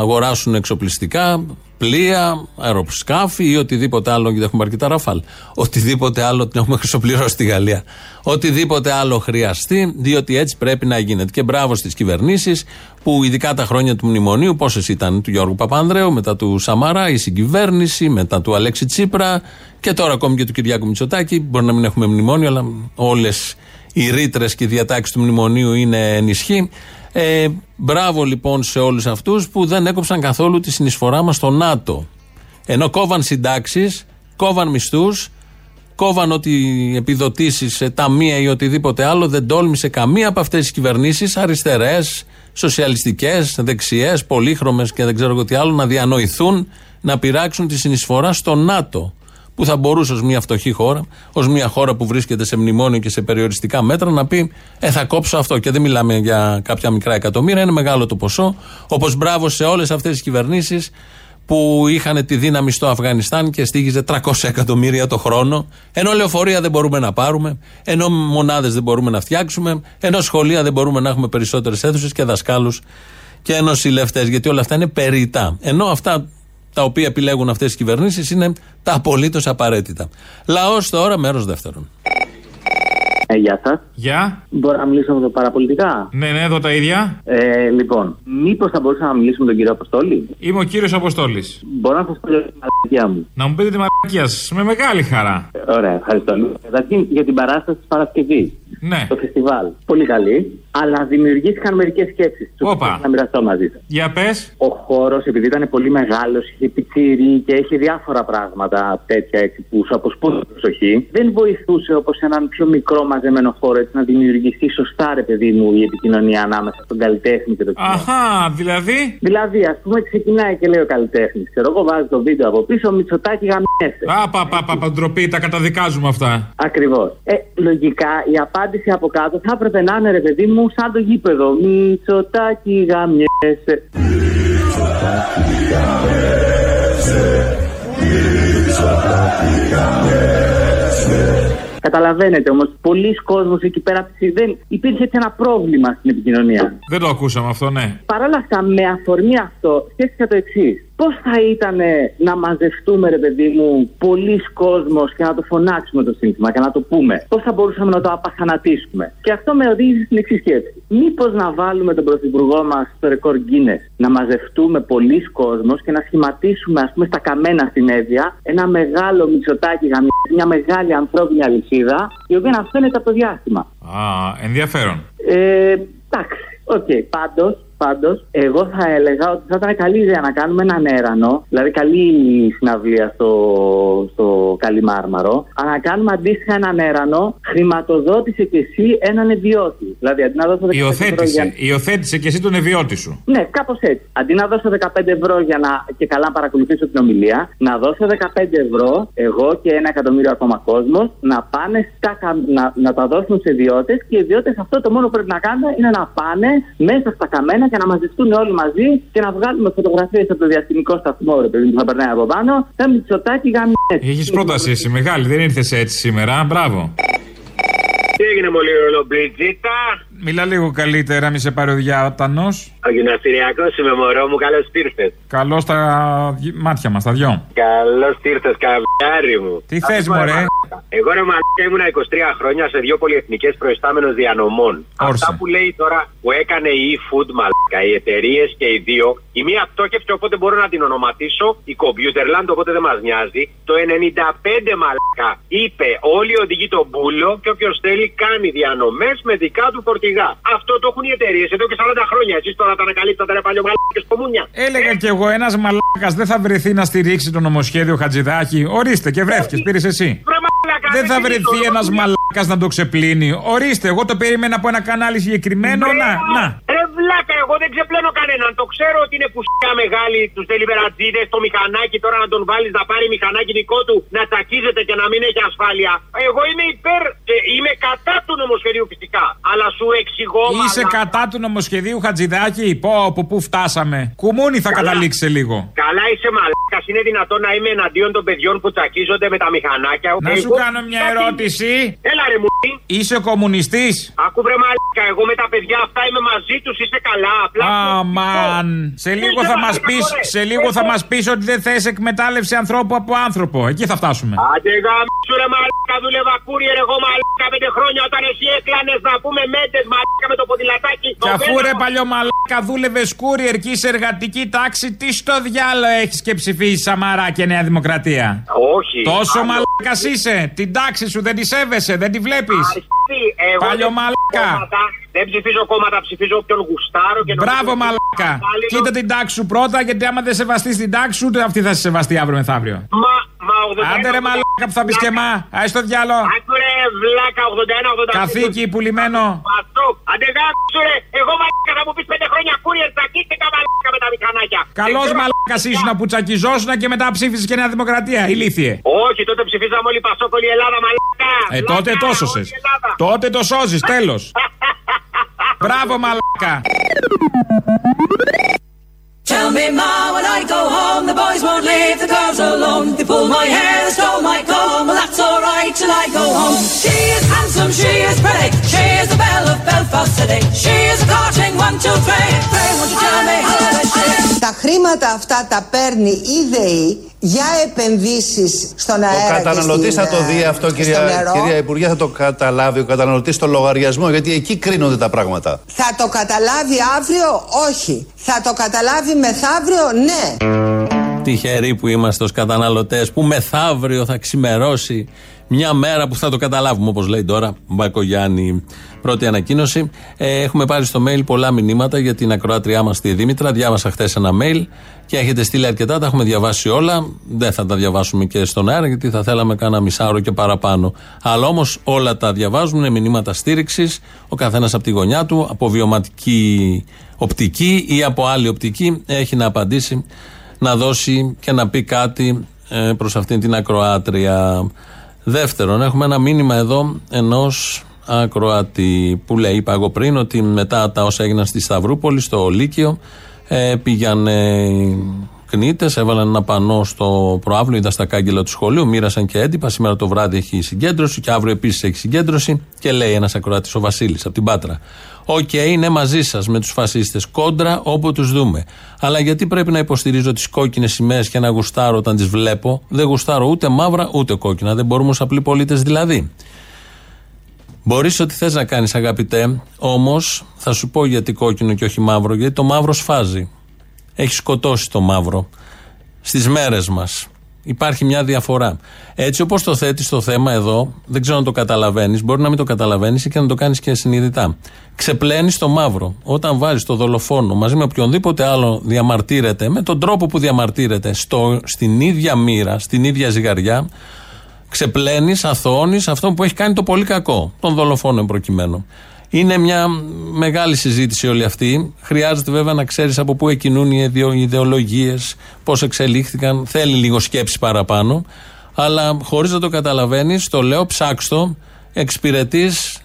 αγοράσουν εξοπλιστικά, πλοία, αεροσκάφη ή οτιδήποτε άλλο, γιατί έχουμε αρκετά ραφάλ. Οτιδήποτε άλλο την έχουμε *laughs* χρυσοπληρώσει στη Γαλλία. Οτιδήποτε άλλο χρειαστεί, διότι έτσι πρέπει να γίνεται. Και μπράβο στις κυβερνήσεις που ειδικά τα χρόνια του μνημονίου, πόσες ήταν του Γιώργου Παπανδρέου, μετά του Σαμαρά, η συγκυβέρνηση, μετά του Αλέξη Τσίπρα και τώρα ακόμη και του Κυριάκου Μητσοτάκη. Μπορεί να μην έχουμε μνημόνιο, αλλά όλες οι ρήτρες και οι διατάξεις του μνημονίου είναι ενισχύ. Ε, μπράβο λοιπόν σε όλους αυτούς που δεν έκοψαν καθόλου τη συνεισφορά μας στο ΝΑΤΟ. Ενώ κόβαν συντάξεις, κόβαν μισθούς, κόβαν ότι επιδοτήσεις σε ταμεία ή οτιδήποτε άλλο, δεν τόλμησε καμία από αυτές τις κυβερνήσεις, αριστερές, σοσιαλιστικές, δεξιές, πολύχρωμες και δεν ξέρω εγώ τι άλλο, να διανοηθούν να πειράξουν τη συνεισφορά στο ΝΑΤΟ. Που θα μπορούσε ως μια φτωχή χώρα, ως μια χώρα που βρίσκεται σε μνημόνιο και σε περιοριστικά μέτρα, να πει Ε, θα κόψω αυτό. Και δεν μιλάμε για κάποια μικρά εκατομμύρια, είναι μεγάλο το ποσό. Όπως μπράβο σε όλες αυτές τις κυβερνήσεις που είχαν τη δύναμη στο Αφγανιστάν και στήγιζε 300 εκατομμύρια το χρόνο, ενώ λεωφορεία δεν μπορούμε να πάρουμε, ενώ μονάδες δεν μπορούμε να φτιάξουμε, ενώ σχολεία δεν μπορούμε να έχουμε περισσότερες αίθουσες και δασκάλους και νοσηλευτέ, γιατί όλα αυτά είναι περιτά. Ενώ αυτά τα οποία επιλέγουν αυτές οι κυβερνήσεις είναι τα απολύτως απαραίτητα. Λαός τώρα, μέρος δεύτερον. Ε, γεια σας. Γεια. Μπορώ να μιλήσω με το παραπολιτικά; Ναι, ναι, εδώ τα ίδια. Ε, λοιπόν, μήπως θα μπορούσα να μιλήσω με τον κύριο Αποστόλη; Είμαι ο κύριος Αποστόλης. Μπορώ να σας πω για την μαλακία μου. Να μου πείτε τη μαλακία σας με μεγάλη χαρά. Ε, Ωραία, ευχαριστώ. Καταρχήν για την παράσταση της Παρασκευής. Ναι. Το φεστιβάλ. Πολύ καλή. Αλλά δημιουργήθηκαν μερικές σκέψεις. Όπα. Να μοιραστώ μαζί σας. Για πες. Ο χώρος, επειδή ήταν πολύ μεγάλος, είχε πιτσίρι και έχει διάφορα πράγματα τέτοια έτσι που σου αποσπούν την προσοχή, δεν βοηθούσε όπως έναν πιο μικρό μαζεμένο χώρο έτσι να δημιουργηθεί σωστά, ρε παιδί μου, η επικοινωνία ανάμεσα στον καλλιτέχνη και το κοινό. Αχά, δηλαδή; Δηλαδή, ας πούμε, ξεκινάει και λέει ο καλλιτέχνης. Ξέρω εγώ, βάζει το βίντεο από πίσω, Μητσοτάκι γαμιέσαι. Α, πα, πα, πα, πα, ντροπή, τα καταδικάζουμε αυτά. Ακριβώς. Ε, λογικά η απάντηση από κάτω θα έπρεπε να είναι, ρε παιδί μου, σαν το γήπεδο. Μητσοτάκι γαμιέσαι. Καταλαβαίνετε όμως, πολλοί κόσμοι εκεί πέρα δεν υπήρχε έτσι ένα πρόβλημα στην επικοινωνία. Δεν το ακούσαμε αυτό, ναι. Παρ' όλα αυτά, με αφορμή αυτό, σκέφτηκα το εξής. Πώς θα ήταν να μαζευτούμε, ρε παιδί μου, πολλοί κόσμος και να το φωνάξουμε το σύνθημα και να το πούμε; Πώς θα μπορούσαμε να το απαθανατίσουμε. Και αυτό με οδήγησε στην εξής σκέψη. Μήπως να βάλουμε τον πρωθυπουργό μας στο ρεκόρ Guinness, να μαζευτούμε πολλοί κόσμος και να σχηματίσουμε, ας πούμε, στα καμένα στην Εύβοια ένα μεγάλο Μητσοτάκη γαμι, μια μεγάλη ανθρώπινη αλυσίδα, η οποία να φαίνεται από το διάστημα. Α, ενδιαφέρον. Ε, εντάξει, οκέι, πάντως. Πάντως, εγώ θα έλεγα ότι θα ήταν καλή ιδέα να κάνουμε έναν έρανο, δηλαδή καλή συναυλία στο, στο Καλιμάρμαρο, αλλά να κάνουμε αντίστοιχα έναν έρανο, χρηματοδότησε και εσύ έναν ιδιώτη. Δηλαδή, αντί να δώσω 15 ευρώ Υιοθέτησε, για... υιοθέτησε και εσύ τον ευιώτη σου. Ναι, κάπως έτσι. Αντί να δώσω 15 ευρώ για να και καλά να παρακολουθήσω την ομιλία, να δώσω 15 ευρώ εγώ και ένα εκατομμύριο ακόμα κόσμος να πάνε στα, κα- να, να τα δώσουν σε ιδιώτες και οι ιδιώτες αυτό το μόνο που πρέπει να κάνουν είναι να πάνε μέσα στα καμένα και να μαζευτούν όλοι μαζί και να βγάλουμε φωτογραφίες από το διαστημικό σταθμό ρε παιδί μου, που θα περνάει από πάνω. Θα μυτσοτάκι γαμιές. Έχεις πρόταση εσύ μεγάλη, δεν ήρθες έτσι σήμερα. Μπράβο. Τι έγινε μολύ ρολομπριτζίτα. Μιλά λίγο καλύτερα, μη σε πάρει ο διάτανος. Ο γυμναστηριακός είμαι μωρό μου, καλώς ήρθες. Καλό στα μάτια μας, τα δυο. Καλώς ήρθες, καβιάρι μου. Τι θες, μωρέ; Εγώ ρε μαλάκα ήμουνα 23 χρόνια σε δύο πολυεθνικές προϊστάμενο διανομών. Αυτά που λέει τώρα που έκανε η e-food μαλάκα, οι εταιρείες και οι δύο. Η μία πτώχευσε οπότε μπορώ να την ονοματίσω. Η Computerland οπότε δεν μας νοιάζει. Το 95 μαλάκα είπε όλοι οδηγεί τον μπούλο και όποιος θέλει κάνει διανομές με δικά του φορτηγά. Αυτό το έχουν οι εταιρείες εδώ και 40 χρόνια. Εσείς τώρα τα ανακαλύπτατε ρε παλιό μαλάκες κομμούνια. Έλεγα κι εγώ, ένας μαλάκας δεν θα βρεθεί να στηρίξει το νομοσχέδιο Χατζηδάκη. Ορίστε και βρέθηκες, πήρες εσύ. Δεν θα βρεθεί ένας μαλάκας να το ξεπλύνει. Ορίστε, εγώ το περίμενα από ένα κανάλι συγκεκριμένο. Να, να. Ρε βλάκα, εγώ δεν ξεπλένω κανέναν. Το ξέρω ότι είναι πουσιά μεγάλη τους τελιβερατζίδε, το μηχανάκι τώρα να τον βάλεις να πάρει μηχανάκι δικό του, να τσακίζεται και να μην έχει ασφάλεια. Εγώ είμαι υπέρ και είμαι κατά του νομοσχεδίου φυσικά. Αλλά σου εξηγώ. Είσαι μαλάκα. κατά του νομοσχεδίου Χατζηδάκη; Πω, από πού φτάσαμε; Κουμούνι θα καταλήξει σε λίγο. Καλά είσαι μαλάκας. Είναι δυνατόν να είμαι εναντίον των παιδιών που τσακίζονται με τα μηχανάκια. Να σου κάνω μια ερώτηση. Έλα, ρε μου. Είσαι κομμουνιστής; Ακού βρε μαλάκα, εγώ με τα παιδιά αυτά είμαι μαζί τους, είσαι καλά. Απλά. Αμάν. Σε λίγο θα μας πεις σε λίγο θα μας πεις ότι δεν θες εκμετάλλευση ανθρώπου από άνθρωπο. Εκεί θα φτάσουμε. Άντε γάμισου ρε μαλάκα, δούλευα κούριερ εγώ μαλάκα πέντε χρόνια όταν εσύ έκλανες να πούμε μέντες μαλάκα με το ποδηλατάκι. Και αφού ρε παλιό μαλάκα δούλευες κούριερ και είσαι εργατική τάξη, τι στο διάλο έχεις και ψηφίσει Σαμαρά και Νέα Δημοκρατία; Όχι. Τόσο Άλλο- μαλάκας είσαι. Την τάξη σου δεν τη σέβεσαι, δεν τη βλέπεις. Εγώ Παλιό δεν ψηφίζω μαλάκα. Κόμματα, Δεν ψηφίζω κόμματα, ψηφίζω όποιον γουστάρω και Μπράβο νομίζω- μαλάκα. Πάλι Κοίτα την τάξη σου πρώτα, γιατί άμα δεν σεβαστείς την τάξη σου, ούτε αυτή θα σε σεβαστεί αύριο μεθαύριο. Μα, μα 81. Άντε ρε μαλάκα που θα πεις και μα. Α το διάλο. Άκου ρε βλάκα 81-82. Καθήκη πουλημένο. Πασόκ. Άντε γάμισου ρε. Εγώ μαλάκα θα μου πεις πέντε χρόνια κούριερ τσακίστηκα μαλάκα με τα μηχανάκια. Καλός μαλάκας ήσουν που τσακιζόσουν και μετά ψήφισες και Νέα Δημοκρατία. Ηλίθιε. Όχι, τότε ψηφίζαμε όλοι Πασόκ, όλη η Ελλάδα μαλάκα. Ε, τότε το σώσες. Τότε το σώζεις, τέλος. *laughs* Μπράβο, μαλάκα. Tell me, Ma, when I go home, the boys won't leave the girls alone. They pull my hair, they stole my that's alright till I go home. She is handsome, she is pretty. She is the belle of Belfast City. She is a courting one, two, three. Pray, won't you tell me how is she? Τα χρήματα αυτά τα παίρνει η ΔΕΗ για επενδύσεις στον αέρα Ο και καταναλωτής στην, θα το δει ε, αυτό, στο κυρία, νερό. κυρία Υπουργέ, θα το καταλάβει ο καταναλωτής στο λογαριασμό, γιατί εκεί κρίνονται τα πράγματα. Θα το καταλάβει αύριο, όχι. Θα το καταλάβει μεθαύριο, ναι. Τυχεροί που είμαστε ως καταναλωτές, που μεθαύριο θα ξημερώσει μια μέρα που θα το καταλάβουμε, όπως λέει τώρα Μπακογιάννη. Πρώτη ανακοίνωση. Ε, έχουμε πάρει στο mail πολλά μηνύματα για την ακροάτριά μας τη Δήμητρα. Διάβασα χθες ένα mail και έχετε στείλει αρκετά, τα έχουμε διαβάσει όλα. Δεν θα τα διαβάσουμε και στον αέρα, γιατί θα θέλαμε κάνα μισάωρο και παραπάνω. Αλλά όμως όλα τα διαβάζουν, είναι μηνύματα στήριξης, ο καθένας από τη γωνιά του, από βιωματική οπτική ή από άλλη οπτική, έχει να απαντήσει να δώσει και να πει κάτι ε, προς αυτήν την ακροάτρια. Δεύτερον, έχουμε ένα μήνυμα εδώ ενός ακροατή που λέει, είπα εγώ πριν, ότι μετά τα όσα έγιναν στη Σταυρούπολη, στο Λύκειο, ε, πήγανε κνήτες, έβαλαν ένα πανό στο προάβλιο, ήταν στα κάγκελα του σχολείου, μοίρασαν και έντυπα. Σήμερα το βράδυ έχει συγκέντρωση και αύριο επίσης έχει συγκέντρωση. Και λέει ένας ακροατή, ο Βασίλης, από την Πάτρα. Οκέι, είναι μαζί σας με τους φασίστες. Κόντρα όπου τους δούμε. Αλλά γιατί πρέπει να υποστηρίζω τις κόκκινες σημαίες και να γουστάρω όταν τις βλέπω; Δεν γουστάρω ούτε μαύρα ούτε κόκκινα. Δεν μπορούμε ως απλοί πολίτες δηλαδή. Μπορείς ό,τι θες να κάνεις, αγαπητέ, όμως θα σου πω γιατί κόκκινο και όχι μαύρο. Γιατί το μαύρο σφάζει. Έχει σκοτώσει το μαύρο στις μέρες μας. Υπάρχει μια διαφορά. Έτσι όπως το θέτεις το θέμα εδώ, δεν ξέρω αν το καταλαβαίνεις, μπορεί να μην το καταλαβαίνεις ή και να το κάνεις και συνειδητά. Ξεπλένεις το μαύρο. Όταν βάζεις το δολοφόνο μαζί με οποιονδήποτε άλλο διαμαρτύρεται, με τον τρόπο που διαμαρτύρεται, στο, στην ίδια μοίρα, στην ίδια ζυγαριά, ξεπλένεις, αθώνεις αυτό που έχει κάνει το πολύ κακό. Τον δολοφόνο προκειμένου. Είναι μια μεγάλη συζήτηση όλη αυτή. Χρειάζεται βέβαια να ξέρεις από πού εκκινούν οι ιδεολογίες, πώς εξελίχθηκαν. Θέλει λίγο σκέψη παραπάνω. Αλλά χωρίς να το καταλαβαίνεις, το λέω, ψάξτο, εξυπηρετείς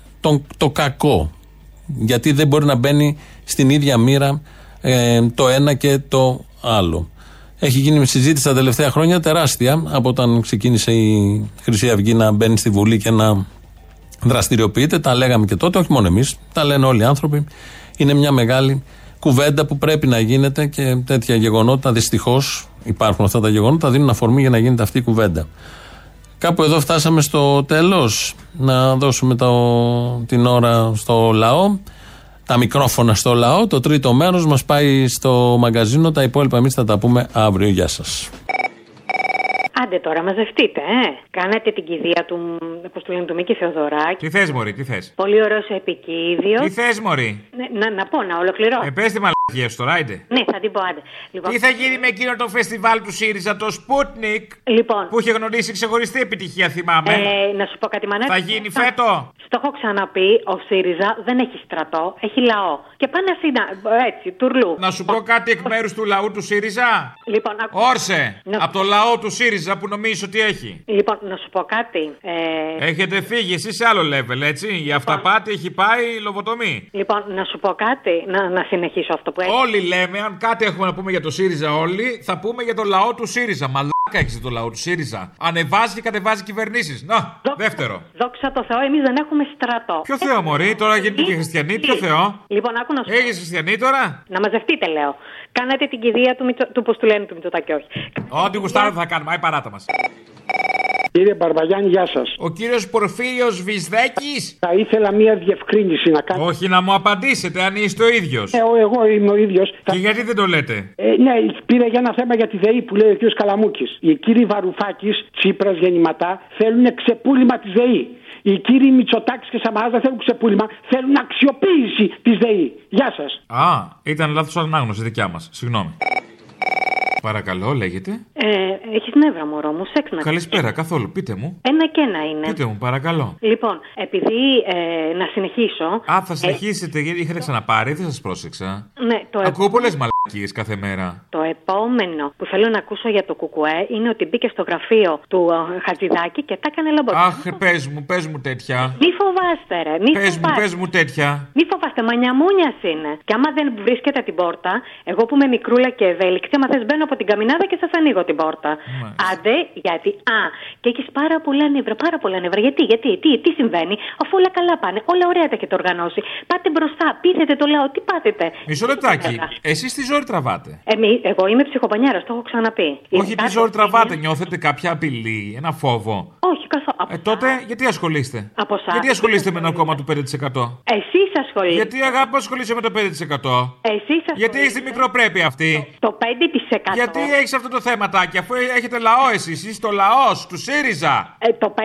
το κακό. Γιατί δεν μπορεί να μπαίνει στην ίδια μοίρα ε, το ένα και το άλλο. Έχει γίνει συζήτηση τα τελευταία χρόνια τεράστια από όταν ξεκίνησε η Χρυσή Αυγή να μπαίνει στη Βουλή και να δραστηριοποιείται. Τα λέγαμε και τότε, όχι μόνο εμείς, τα λένε όλοι οι άνθρωποι. Είναι μια μεγάλη κουβέντα που πρέπει να γίνεται και τέτοια γεγονότα δυστυχώς υπάρχουν αυτά τα γεγονότα, δίνουν αφορμή για να γίνεται αυτή η κουβέντα. Κάπου εδώ φτάσαμε στο τέλος. Να δώσουμε το, την ώρα στο λαό. Τα μικρόφωνα στο λαό. Το τρίτο μέρος μας πάει στο μαγκαζίνο. Τα υπόλοιπα εμείς θα τα πούμε αύριο. Γεια σας. Άντε τώρα, μαζευτείτε, ε. Κάνετε την κηδεία του, πώς του λένε, του Μίκη Θεοδωράκη. Τι θες, Μωρή, τι θες; Πολύ ωραίο επικίδιο. Τι θες, Μωρή; Ναι, να, να πω, να ολοκληρώσω. Ε, πες τη μαλακία σου τώρα, άιντε. Ναι, θα την πω, άντε. Λοιπόν, Τι θα γίνει με εκείνο το φεστιβάλ του ΣΥΡΙΖΑ, το Sputnik. Λοιπόν. Που είχε γνωρίσει ξεχωριστή επιτυχία, θυμάμαι. Ε, να σου πω κάτι, Μανώλη. Θα γίνει φέτο; Στο έχω ξαναπεί, ο ΣΥΡΙΖΑ δεν έχει στρατό, έχει λαό. Και πάνε αυτοί να. Έτσι, τουρλού. Να σου πω κάτι εκ μέρους του λαού του ΣΥΡΙΖΑ; Λοιπόν, ακού... Όρσε! Να- Από το λαό του ΣΥΡΙΖΑ που νομίζεις ότι έχει. Λοιπόν, να σου πω κάτι. Ε... Έχετε φύγει εσείς σε άλλο level, έτσι. Η αυταπάτη έχει πάει λοβοτομή. Λοιπόν, να σου πω κάτι, να, να συνεχίσω αυτό που έχει. Όλοι λέμε, αν κάτι έχουμε να πούμε για το ΣΥΡΙΖΑ, όλοι, θα πούμε για το λαό του ΣΥΡΙΖΑ. Μαλάκα έχεις το λαό του ΣΥΡΙΖΑ. Ανεβάζει και κατεβάζει κυβερνήσεις. Να, δεύτερο. Δόξα τω Θεώ, εμείς δεν έχουμε στρατό. Ποιο Θεό, Μωρή, τώρα γίνεται και χριστιανή, ποιο Θεό; Λοιπόν, άκου να σου πω. Έχεις χριστιανή τώρα; Να μαζευτείτε, λέω. Κάνατε την κηδεία του, Μητσο... του πώς του λένε του Μητσοτάκη, όχι. Ό,τι γουστάρω θα κάνουμε, άι παράτα μας. Κύριε Μπαρμπαγιάννη, γεια σας. Ο κύριος Πορφύριος Βυσδέκης; Θα ήθελα μία διευκρίνηση να κάνω. Όχι να μου απαντήσετε αν είστε ο ίδιος. Ε, εγώ είμαι ο ίδιος. Και γιατί δεν το λέτε; Ε, ναι, πήρα για ένα θέμα για τη ΔΕΗ που λέει ο κ. Καλαμούκης. Οι κύριοι Βαρουφάκης, Τσίπρας, Γεννηματά θέλουν ξεπούλημα της ΔΕΗ. Οι κύριοι Μητσοτάκης και Σαμαράς δεν θέλουν ξεπούλημα, θέλουν αξιοποίηση της ΔΕΗ. Γεια σας. Α, ήταν λάθος ανάγνωση δικιά μας. Συγγνώμη. Παρακαλώ, λέγεται. Ε, Έχεις νεύρα, μωρό μου, σεξ να Καλησπέρα, καθόλου. Πείτε μου. Ένα και ένα είναι. Πείτε μου, παρακαλώ. Λοιπόν, επειδή ε, να συνεχίσω. Α, θα συνεχίσετε, γιατί είχατε ξαναπάρει, δεν σας πρόσεξα. Ναι, το, ε- Ακούω πολλές μαλακίε κάθε μέρα. το επόμενο που θέλω να ακούσω για το Κουκουέ είναι ότι μπήκε στο γραφείο του ε, Χατζηδάκη και τα έκανε λαμπορ. Αχ, πες μου, πες μου τέτοια. Μη φοβάστε, ρε. Μη Πες μου, φοβάστε. πες μου τέτοια. Μη φοβάστε, μανιαμούνιας είναι. Και άμα δεν βρίσκεται την πόρτα, εγώ που είμαι μικρούλα και ευέλικτη, άμα θες μπαίνω από την καμινάδα και σας ανοίγω την πόρτα. Άντε, γιατί. Α, και έχεις πάρα πολλά νεύρα, πάρα πολλά νεύρα. Γιατί, γιατί, τι, τι συμβαίνει, αφού όλα καλά πάνε, όλα ωραία τα έχετε οργανώσει. Πάτε μπροστά, πείθετε το λαό, τι πάτετε. Μισό λεπτάκι. Εσείς τι ζόρι τραβάτε. Εμεί, εγώ είμαι ψυχοπανιάρα, το έχω ξαναπεί. Όχι, τι ζόρι τραβάτε. Νιώθετε κάποια απειλή, ένα φόβο; Όχι, καθόλου. Ε, τότε γιατί ασχολείστε; Από εσάς. Γιατί ασχολείστε με ένα κόμμα του 5%. Εσείς ασχολείστε. Γιατί αγάπη ασχολείσαι με το 5%. Εσείς Γιατί έχει τη μικροπρέπεια αυτή; Το 5%. Γιατί έχεις αυτό το θέματάκι, αφού έχετε λαό εσείς, είσαι το λαός του ΣΥΡΙΖΑ. Ε, το 5,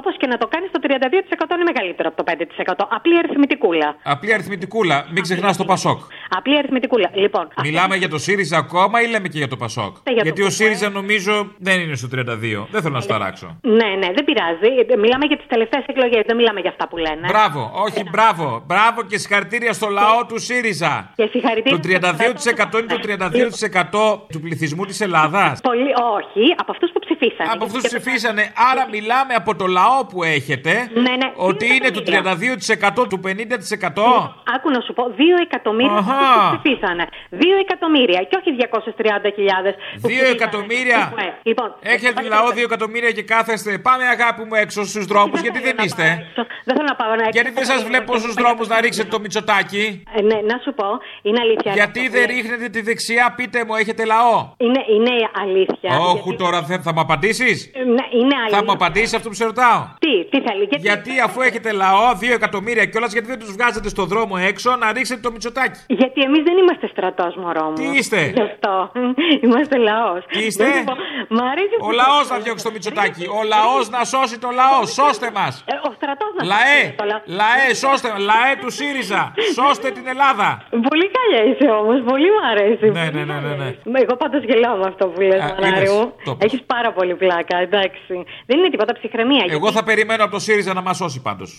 όπως και να το κάνεις το 32% είναι μεγαλύτερο από το 5%. Απλή αριθμητικούλα. Απλή αριθμητικούλα, μην ξεχνάς το Πασόκ. Απλή αριθμητικούλα. Λοιπόν, Μιλάμε για το ΣΥΡΙΖΑ ακόμα ή λέμε και για το Πασόκ. για το Γιατί ο Πασόκ. ΣΥΡΙΖΑ νομίζω δεν είναι στο 32. Δεν θέλω να σου ταράξω. ναι, ναι, δεν πειράζει. Ε, Μιλάμε για τις τελευταίες εκλογές, δεν μιλάμε για αυτά που λένε. Μπράβο, όχι μπράβο. Μπράβο και συγχαρητήρια στο λαό του ΣΥΡΙΖΑ. Και συγχαρητήρια. Το 32% είναι το 32% του πληθυσμού της Ελλάδας. Πολύ, όχι, από αυτούς που ψηφίσανε. Από αυτούς ψηφίσανε. Άρα μιλάμε από το λαό που έχετε. Ναι, ναι. Ότι είναι του 32% του 50%. Άκου να σου πω, 2 εκατομμύρια Αχα. αυτούς που ψηφίσανε. 2 εκατομμύρια και όχι 230.000. που 2 ψηφίσανε. εκατομμύρια. Ε, Λοιπόν, Έχετε λαό 2 εκατομμύρια και κάθεστε. Πάμε αγάπη μου έξω στους δρόμους. Γιατί δεν είστε. Δεν θέλω να πάω να Γιατί δεν σας βλέπω στους δρόμους να ρίξετε το μυτσοτάκι; Ε, ναι, να σου πω, είναι αλήθεια. Γιατί δεν ρίχνετε τη δεξιά, πείτε μου, έχετε λαό; Είναι, είναι αλήθεια. Όχι, τώρα δεν θα μου απαντήσεις; Ε, Ναι, είναι αλήθεια. Θα μου απαντήσεις αυτό που σε ρωτάω; Τι, τι θέλει. Γιατί, Γιατί αφού έχετε λαό, 2 εκατομμύρια κιόλας, γιατί δεν τους βγάζετε στο δρόμο έξω να ρίξετε το μυτσοτάκι; γιατί εμείς δεν είμαστε στρατός, μωρό μου. Τι είστε; Γι' αυτό. Είμαστε λαός. Τι είστε; Μ' αρέσει Ο λαός να διώξει το μυτσοτάκι. Ο λαός να σώσει το λαό. Σώστε μας. Ε, ο στρατός να Λαέ, σώσει το λαό. λαέ, σώστε μα. Λαέ του ΣΥΡΙΖΑ. Σώστε την Ελλάδα. Πολύ καλιά είσαι όμως, πολύ μου αρέσει. Ναι, ναι, ναι, ναι. ναι. Μα Εγώ πάντως γελάω με αυτό που λες, Α, Μανάρη είδες, μου. το πες. Έχεις πάρα πολύ πλάκα, εντάξει. Δεν είναι τίποτα ψυχραιμία. Εγώ θα περιμένω από το ΣΥΡΙΖΑ να μας σώσει πάντως.